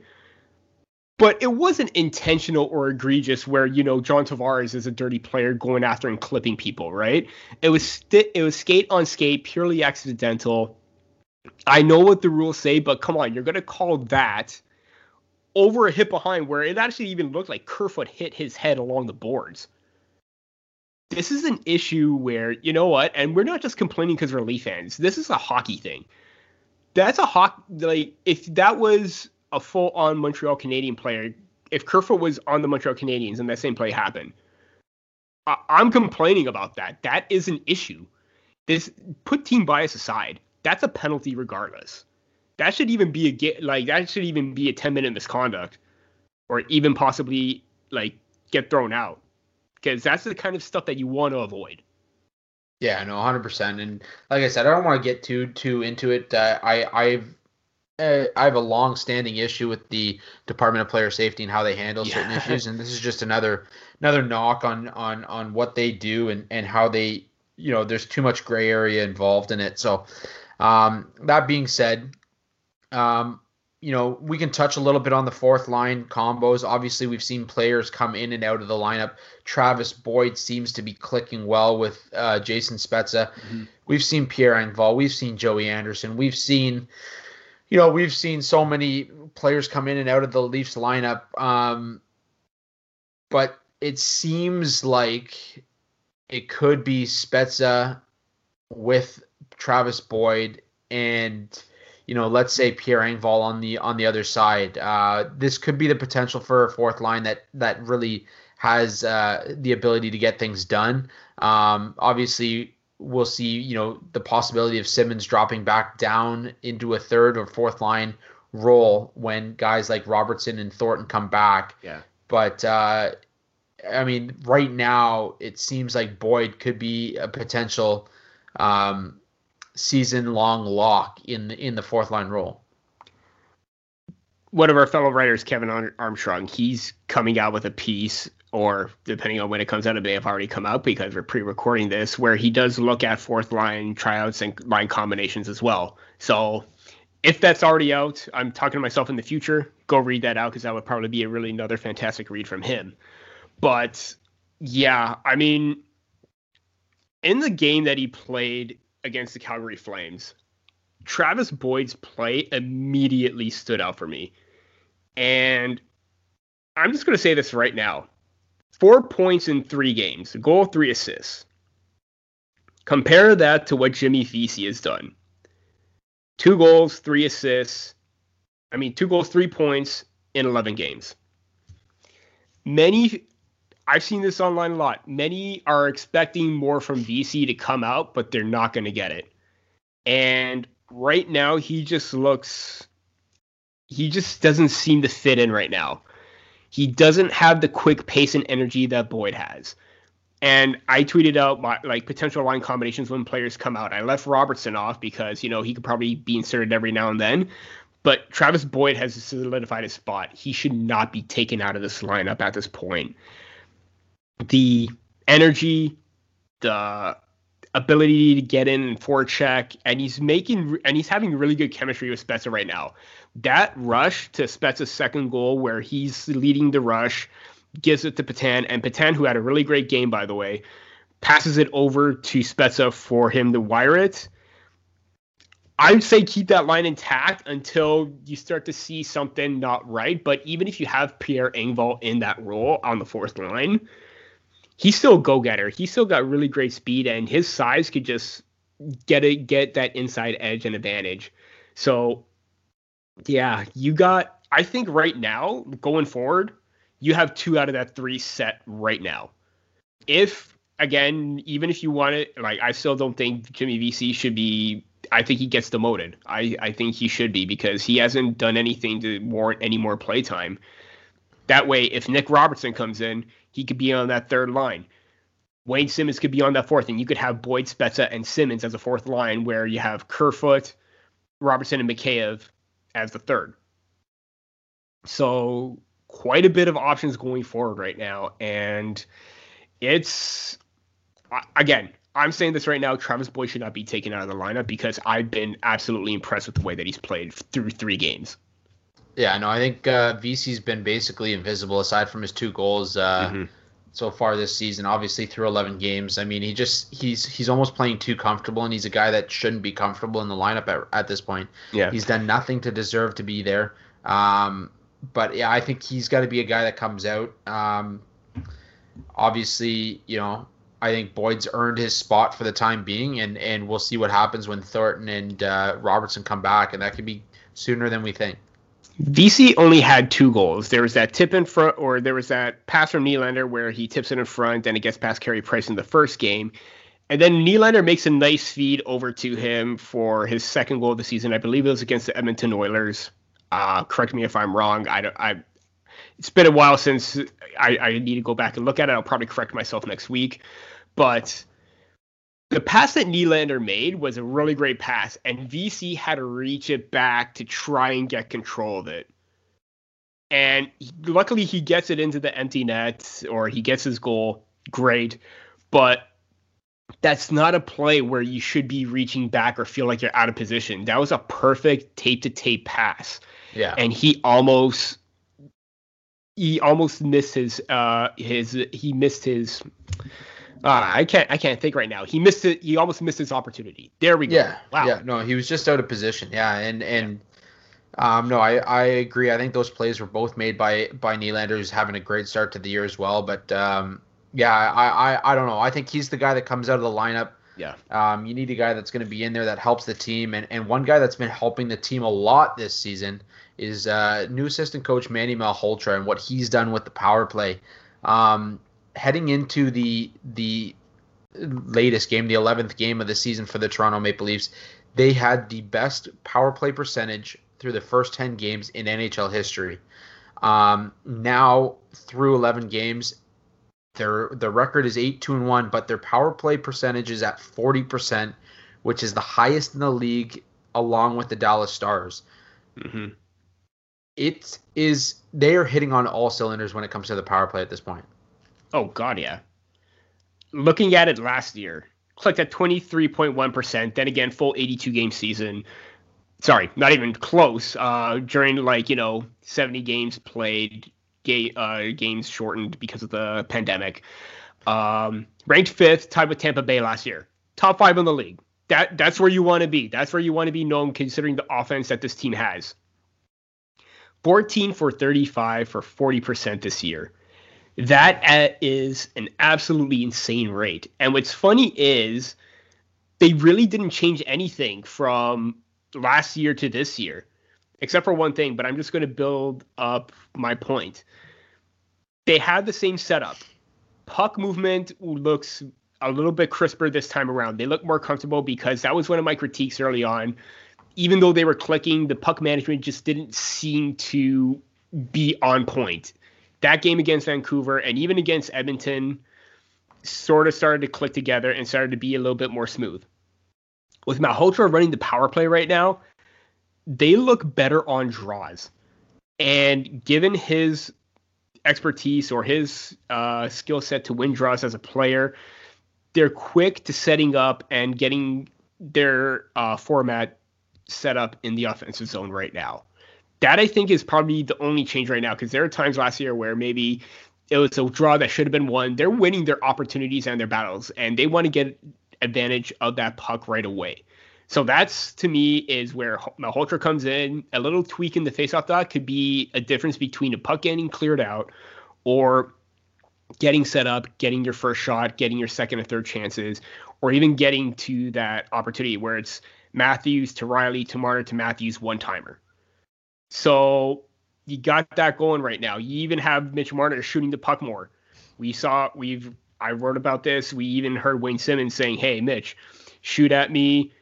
Speaker 2: but it wasn't intentional or egregious where you know John Tavares is a dirty player going after and clipping people, right? It was st- it was skate on skate, purely accidental. I know what the rules say, but come on, you're gonna call that over a hit behind where it actually even looked like Kerfoot hit his head along the boards. This is an issue where, you know what, and we're not just complaining because we're Leaf fans. This is a hockey thing. That's a hockey, like, if that was a full on Montreal Canadian player, if Kerfoot was on the Montreal Canadiens and that same play happened, I- I'm complaining about that. That is an issue. This put team bias aside. That's a penalty regardless that should even be a get like that should even be a 10 minute misconduct or even possibly like get thrown out. Because that's the kind of stuff that you want to avoid.
Speaker 1: Yeah no 100% and like i said i don't want to get too too into it. Uh, i i've uh, I have a long-standing issue with the Department of Player Safety and how they handle yeah. certain issues, and this is just another another knock on on on what they do and and how they you know there's too much gray area involved in it. So um, that being said, um, you know, we can touch a little bit on the fourth line combos. Obviously, we've seen players come in and out of the lineup. Travis Boyd seems to be clicking well with uh, Jason Spezza. Mm-hmm. We've seen Pierre Engvall. We've seen Joey Anderson. We've seen, you know, we've seen so many players come in and out of the Leafs lineup. Um, but it seems like it could be Spezza with Travis Boyd and you know, let's say Pierre Engvall on the on the other side. Uh, this could be the potential for a fourth line that that really has uh, the ability to get things done. Um, obviously, we'll see. You know, the possibility of Simmonds dropping back down into a third or fourth line role when guys like Robertson and Thornton come back.
Speaker 2: Yeah.
Speaker 1: But uh, I mean, right now it seems like Boyd could be a potential um, season long lock in the, in the fourth line role.
Speaker 2: One of our fellow writers, Kevin Armstrong, he's coming out with a piece, or depending on when it comes out, it may have already come out because we're pre-recording this, where he does look at fourth line tryouts and line combinations as well. So if that's already out, I'm talking to myself in the future. Go read that out because that would probably be a really another fantastic read from him. But yeah, I mean, in the game that he played against the Calgary Flames, Travis Boyd's play immediately stood out for me. And I'm just going to say this right now four points in three games, goal, three assists. Compare that to what Jimmy Vesey has done two goals, three assists. I mean, two goals, three points in 11 games. Many I've seen this online a lot. Many are expecting more from Vesey to come out, but they're not going to get it. And right now, he just looks. He just doesn't seem to fit in right now. He doesn't have the quick pace and energy that Boyd has. And I tweeted out my like potential line combinations when players come out. I left Robertson off because you know he could probably be inserted every now and then. But Travis Boyd has solidified his spot. He should not be taken out of this lineup at this point the energy, the ability to get in and forecheck, and he's making and he's having really good chemistry with Spezza right now. That rush to Spezza's second goal, where he's leading the rush, gives it to Petan, and Petan, who had a really great game by the way, passes it over to Spezza for him to wire it. I'd say keep that line intact until you start to see something not right. But even if you have Pierre Engvall in that role on the fourth line, he's still a go getter. He's still got really great speed, and his size could just get it, get that inside edge and advantage. So, yeah, you got. I think right now, going forward, you have two out of that three set right now. If again, even if you want it, like I still don't think Jimmy Vesey should be. I think he gets demoted. I I think he should be because he hasn't done anything to warrant any more playtime. That way, if Nick Robertson comes in, he could be on that third line. Wayne Simmonds could be on that fourth, and you could have Boyd, Spezza, and Simmonds as a fourth line, where you have Kerfoot, Robertson, and Mikheyev as the third. So quite a bit of options going forward right now, and it's again. I'm saying this right now. Travis Boyd should not be taken out of the lineup because I've been absolutely impressed with the way that he's played through three games.
Speaker 1: Yeah, no, I think uh, Vesey's been basically invisible aside from his two goals. Uh, mm-hmm so far this season. Obviously, through 11 games. I mean, he just he's he's almost playing too comfortable, and he's a guy that shouldn't be comfortable in the lineup at, at this point.
Speaker 2: Yeah,
Speaker 1: he's done nothing to deserve to be there. Um, but yeah, I think he's got to be a guy that comes out. Um, obviously, you know, I think Boyd's earned his spot for the time being, and and we'll see what happens when Thornton and uh, Robertson come back, and that could be sooner than we think.
Speaker 2: Vesey only had two goals. There was that tip in front, or there was that pass from Nylander where he tips it in front and it gets past Carey Price in the first game. And then Nylander makes a nice feed over to him for his second goal of the season. I believe it was against the Edmonton Oilers. Uh, correct me if I'm wrong. I, I, it's been a while since I, I need to go back and look at it. I'll probably correct myself next week. But the pass that Nylander made was a really great pass, and Vesey had to reach it back to try and get control of it. And he, luckily, he gets it into the empty net or he gets his goal. Great. But that's not a play where you should be reaching back or feel like you're out of position. That was a perfect tape to tape pass.
Speaker 1: Yeah.
Speaker 2: And he almost he almost missed his uh his he missed his uh, I can't. I can't think right now. He missed it. He almost missed his opportunity. There we go.
Speaker 1: Yeah. Wow. Yeah. No, he was just out of position. Yeah. And and um, no, I, I agree. I think those plays were both made by by Nylander, who's having a great start to the year as well. But um, yeah, I, I I don't know. I think he's the guy that comes out of the lineup.
Speaker 2: Yeah.
Speaker 1: Um, you need a guy that's going to be in there that helps the team, and and one guy that's been helping the team a lot this season is uh, new assistant coach Manny Malhotra and what he's done with the power play. Um, heading into the the latest game, the 11th game of the season for the Toronto Maple Leafs, they had the best power play percentage through the first 10 games in NHL history. Um, now through 11 games, their the record is 8 2 and 1, but their power play percentage is at 40%, which is the highest in the league along with the Dallas Stars.
Speaker 2: Mm-hmm.
Speaker 1: It is they are hitting on all cylinders when it comes to the power play at this point.
Speaker 2: Oh God, yeah. Looking at it last year, clicked at 23.1%. Then again, full 82 game season. Sorry, not even close. Uh, during like you know 70 games played, uh, games shortened because of the pandemic. Um, ranked fifth, tied with Tampa Bay last year. Top five in the league. That that's where you want to be. That's where you want to be known, considering the offense that this team has. 14 for 35 for 40% this year. That is an absolutely insane rate. And what's funny is they really didn't change anything from last year to this year, except for one thing, but I'm just going to build up my point. They had the same setup. Puck movement looks a little bit crisper this time around. They look more comfortable because that was one of my critiques early on. Even though they were clicking, the puck management just didn't seem to be on point that game against Vancouver and even against Edmonton sort of started to click together and started to be a little bit more smooth. With Malhotra running the power play right now, they look better on draws. And given his expertise or his uh, skill set to win draws as a player, they're quick to setting up and getting their uh, format set up in the offensive zone right now that I think is probably the only change right now because there are times last year where maybe it was a draw that should have been won. They're winning their opportunities and their battles, and they want to get advantage of that puck right away. So that's to me is where Malhotra comes in. A little tweak in the faceoff dot could be a difference between a puck getting cleared out or getting set up, getting your first shot, getting your second or third chances, or even getting to that opportunity where it's Matthews to Rielly to Marner to Matthews one timer. So you got that going right now. You even have Mitch Marner shooting the puck more. We saw we've I wrote about this. We even heard Wayne Simmonds saying, "Hey, Mitch, shoot at me.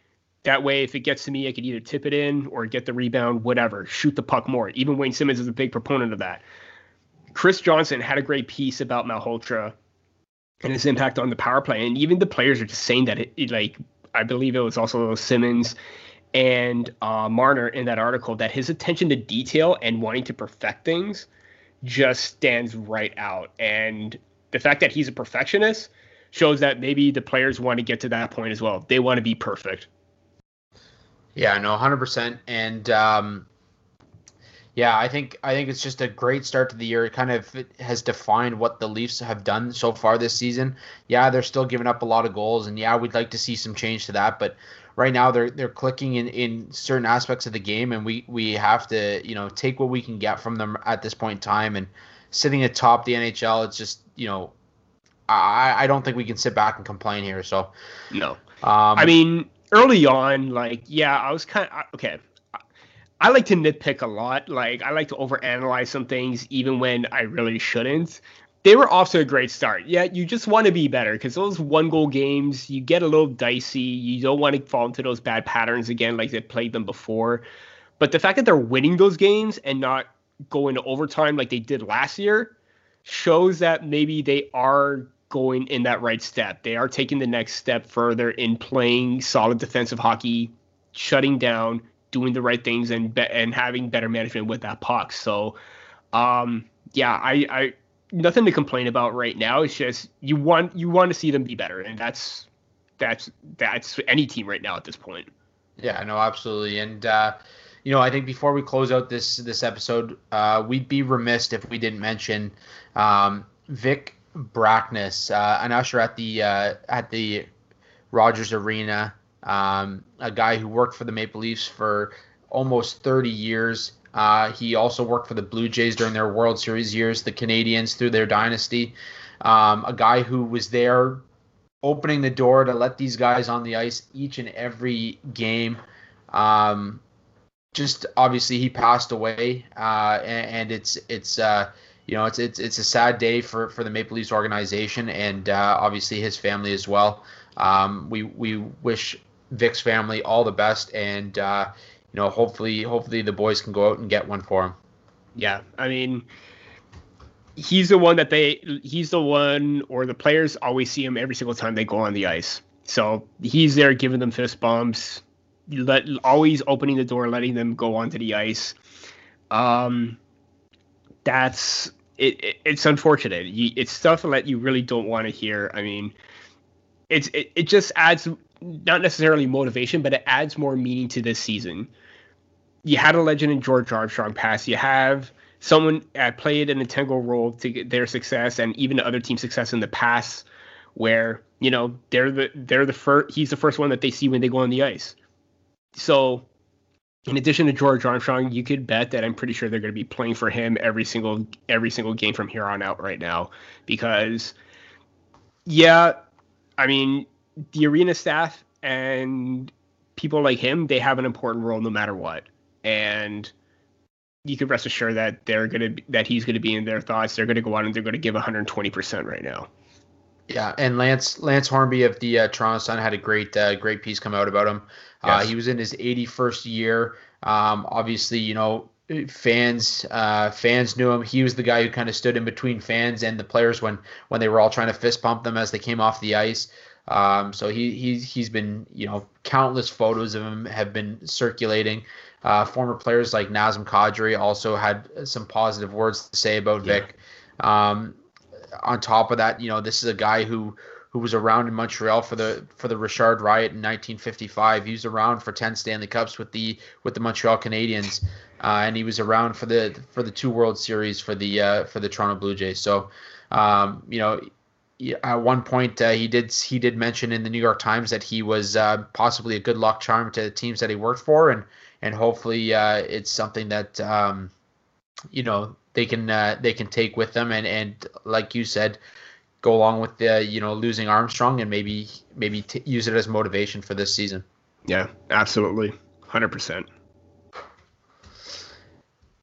Speaker 2: That way, if it gets to me, I could either tip it in or get the rebound, whatever. Shoot the puck more." Even Wayne Simmonds is a big proponent of that. Chris Johnston had a great piece about Malhotra and his impact on the power play, and even the players are just saying that it, it like I believe it was also Simmonds and uh, Marner in that article that his attention to detail and wanting to perfect things just stands right out. And the fact that he's a perfectionist shows that maybe the players want to get to that point as well. They want to be perfect.
Speaker 1: Yeah, no, hundred percent. And um, yeah, I think I think it's just a great start to the year. It kind of has defined what the Leafs have done so far this season. Yeah, they're still giving up a lot of goals, and yeah, we'd like to see some change to that. But right now, they're they're clicking in, in certain aspects of the game, and we we have to you know take what we can get from them at this point in time. And sitting atop the NHL, it's just you know, I I don't think we can sit back and complain here. So
Speaker 2: no, um, I mean early on, like yeah, I was kind of okay. I like to nitpick a lot. Like I like to overanalyze some things even when I really shouldn't. They were off to a great start. Yeah, you just want to be better because those one goal games, you get a little dicey. You don't want to fall into those bad patterns again like they played them before. But the fact that they're winning those games and not going to overtime like they did last year shows that maybe they are going in that right step. They are taking the next step further in playing solid defensive hockey, shutting down, doing the right things and be- and having better management with that puck. So, um, yeah, I, I nothing to complain about right now. It's just you want you want to see them be better, and that's that's that's any team right now at this point.
Speaker 1: Yeah, no, absolutely, and uh, you know, I think before we close out this this episode, uh, we'd be remiss if we didn't mention um, Vic Brackness, uh, an usher at the uh, at the Rogers Arena um, a guy who worked for the Maple Leafs for almost 30 years. Uh, he also worked for the Blue Jays during their World Series years, the Canadiens through their dynasty. Um, a guy who was there opening the door to let these guys on the ice each and every game. Um, just obviously he passed away, uh, and, and, it's it's uh, you know it's it's it's a sad day for for the Maple Leafs organization and uh, obviously his family as well. Um, we we wish Vic's family all the best, and uh, you know, hopefully, hopefully the boys can go out and get one for him.
Speaker 2: Yeah, I mean, he's the one that they, he's the one, or the players always see him every single time they go on the ice. So he's there giving them fist bumps, let always opening the door, letting them go onto the ice. Um, that's it, it it's unfortunate. You, it's stuff that you really don't want to hear. I mean, it's it, it just adds not necessarily motivation, but it adds more meaning to this season. You had a legend in George Armstrong pass. You have someone that played an integral role to get their success and even the other team success in the past, where you know they're the they're the first. He's the first one that they see when they go on the ice. So, in addition to George Armstrong, you could bet that I'm pretty sure they're going to be playing for him every single every single game from here on out right now, because yeah, I mean the arena staff and people like him, they have an important role no matter what. And you can rest assured that they're gonna be, that he's gonna be in their thoughts. They're gonna go out and they're gonna give 120 percent right now.
Speaker 1: Yeah, and Lance Lance Hornby of the uh, Toronto Sun had a great uh, great piece come out about him. Uh, yes. Uh, he was in his 81st year. Um, obviously, you know fans uh, fans knew him. He was the guy who kind of stood in between fans and the players when when they were all trying to fist pump them as they came off the ice. Um, so he he's he's been you know countless photos of him have been circulating. Uh, former players like Nazem Kadri also had some positive words to say about yeah. Vic. Um, on top of that, you know this is a guy who who was around in Montreal for the for the Richard Riot in 1955. He was around for 10 Stanley Cups with the with the Montreal Canadiens, uh, and he was around for the for the two World Series for the uh, for the Toronto Blue Jays. So, um, you know, at one point uh, he did he did mention in the New York Times that he was uh, possibly a good luck charm to the teams that he worked for, and and hopefully uh, it's something that um, you know they can uh, they can take with them, and and like you said, go along with the you know losing Armstrong, and maybe maybe t- use it as motivation for this season.
Speaker 2: Yeah, absolutely, hundred percent.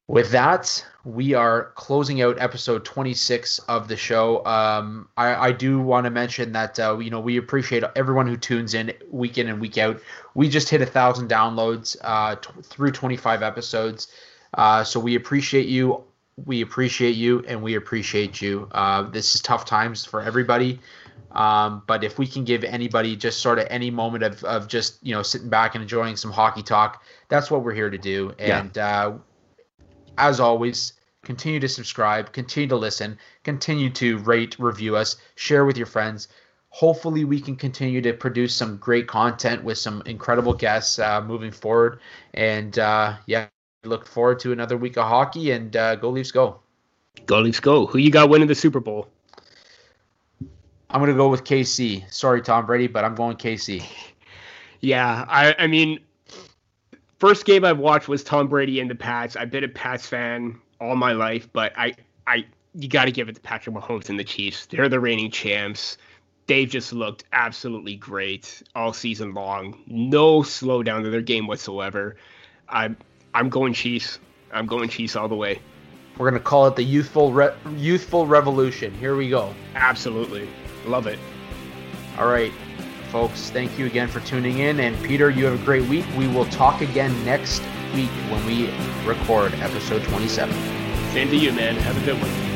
Speaker 1: With that, we are closing out episode 26 of the show. Um, I, I, do want to mention that uh, you know we appreciate everyone who tunes in week in and week out. We just hit a thousand downloads uh, t- through 25 episodes, uh, so we appreciate you. We appreciate you, and we appreciate you. Uh, this is tough times for everybody. Um, but if we can give anybody just sort of any moment of, of just you know sitting back and enjoying some hockey talk, that's what we're here to do. And yeah uh, as always, continue to subscribe, continue to listen, continue to rate, review us, share with your friends. Hopefully, we can continue to produce some great content with some incredible guests uh, moving forward. And uh, yeah, look forward to another week of hockey and uh, go Leafs go.
Speaker 2: Go Leafs go. Who you got winning the Super Bowl?
Speaker 1: I'm going to go with KC. Sorry, Tom Brady, but I'm going KC.
Speaker 2: Yeah, I, I mean, first game I've watched was Tom Brady and the Pats. I've been a Pats fan all my life, but I, I, you got to give it to Patrick Mahomes and the Chiefs. They're the reigning champs. They've just looked absolutely great all season long. No slowdown to their game whatsoever. I'm, I'm going Chiefs. I'm going Chiefs all the way.
Speaker 1: We're gonna call it the youthful re- youthful revolution. Here we go.
Speaker 2: Absolutely, love it.
Speaker 1: All right, folks. Thank you again for tuning in. And Peter, you have a great week. We will talk again next week when we record episode 27.
Speaker 2: Same to you, man. Have a good one.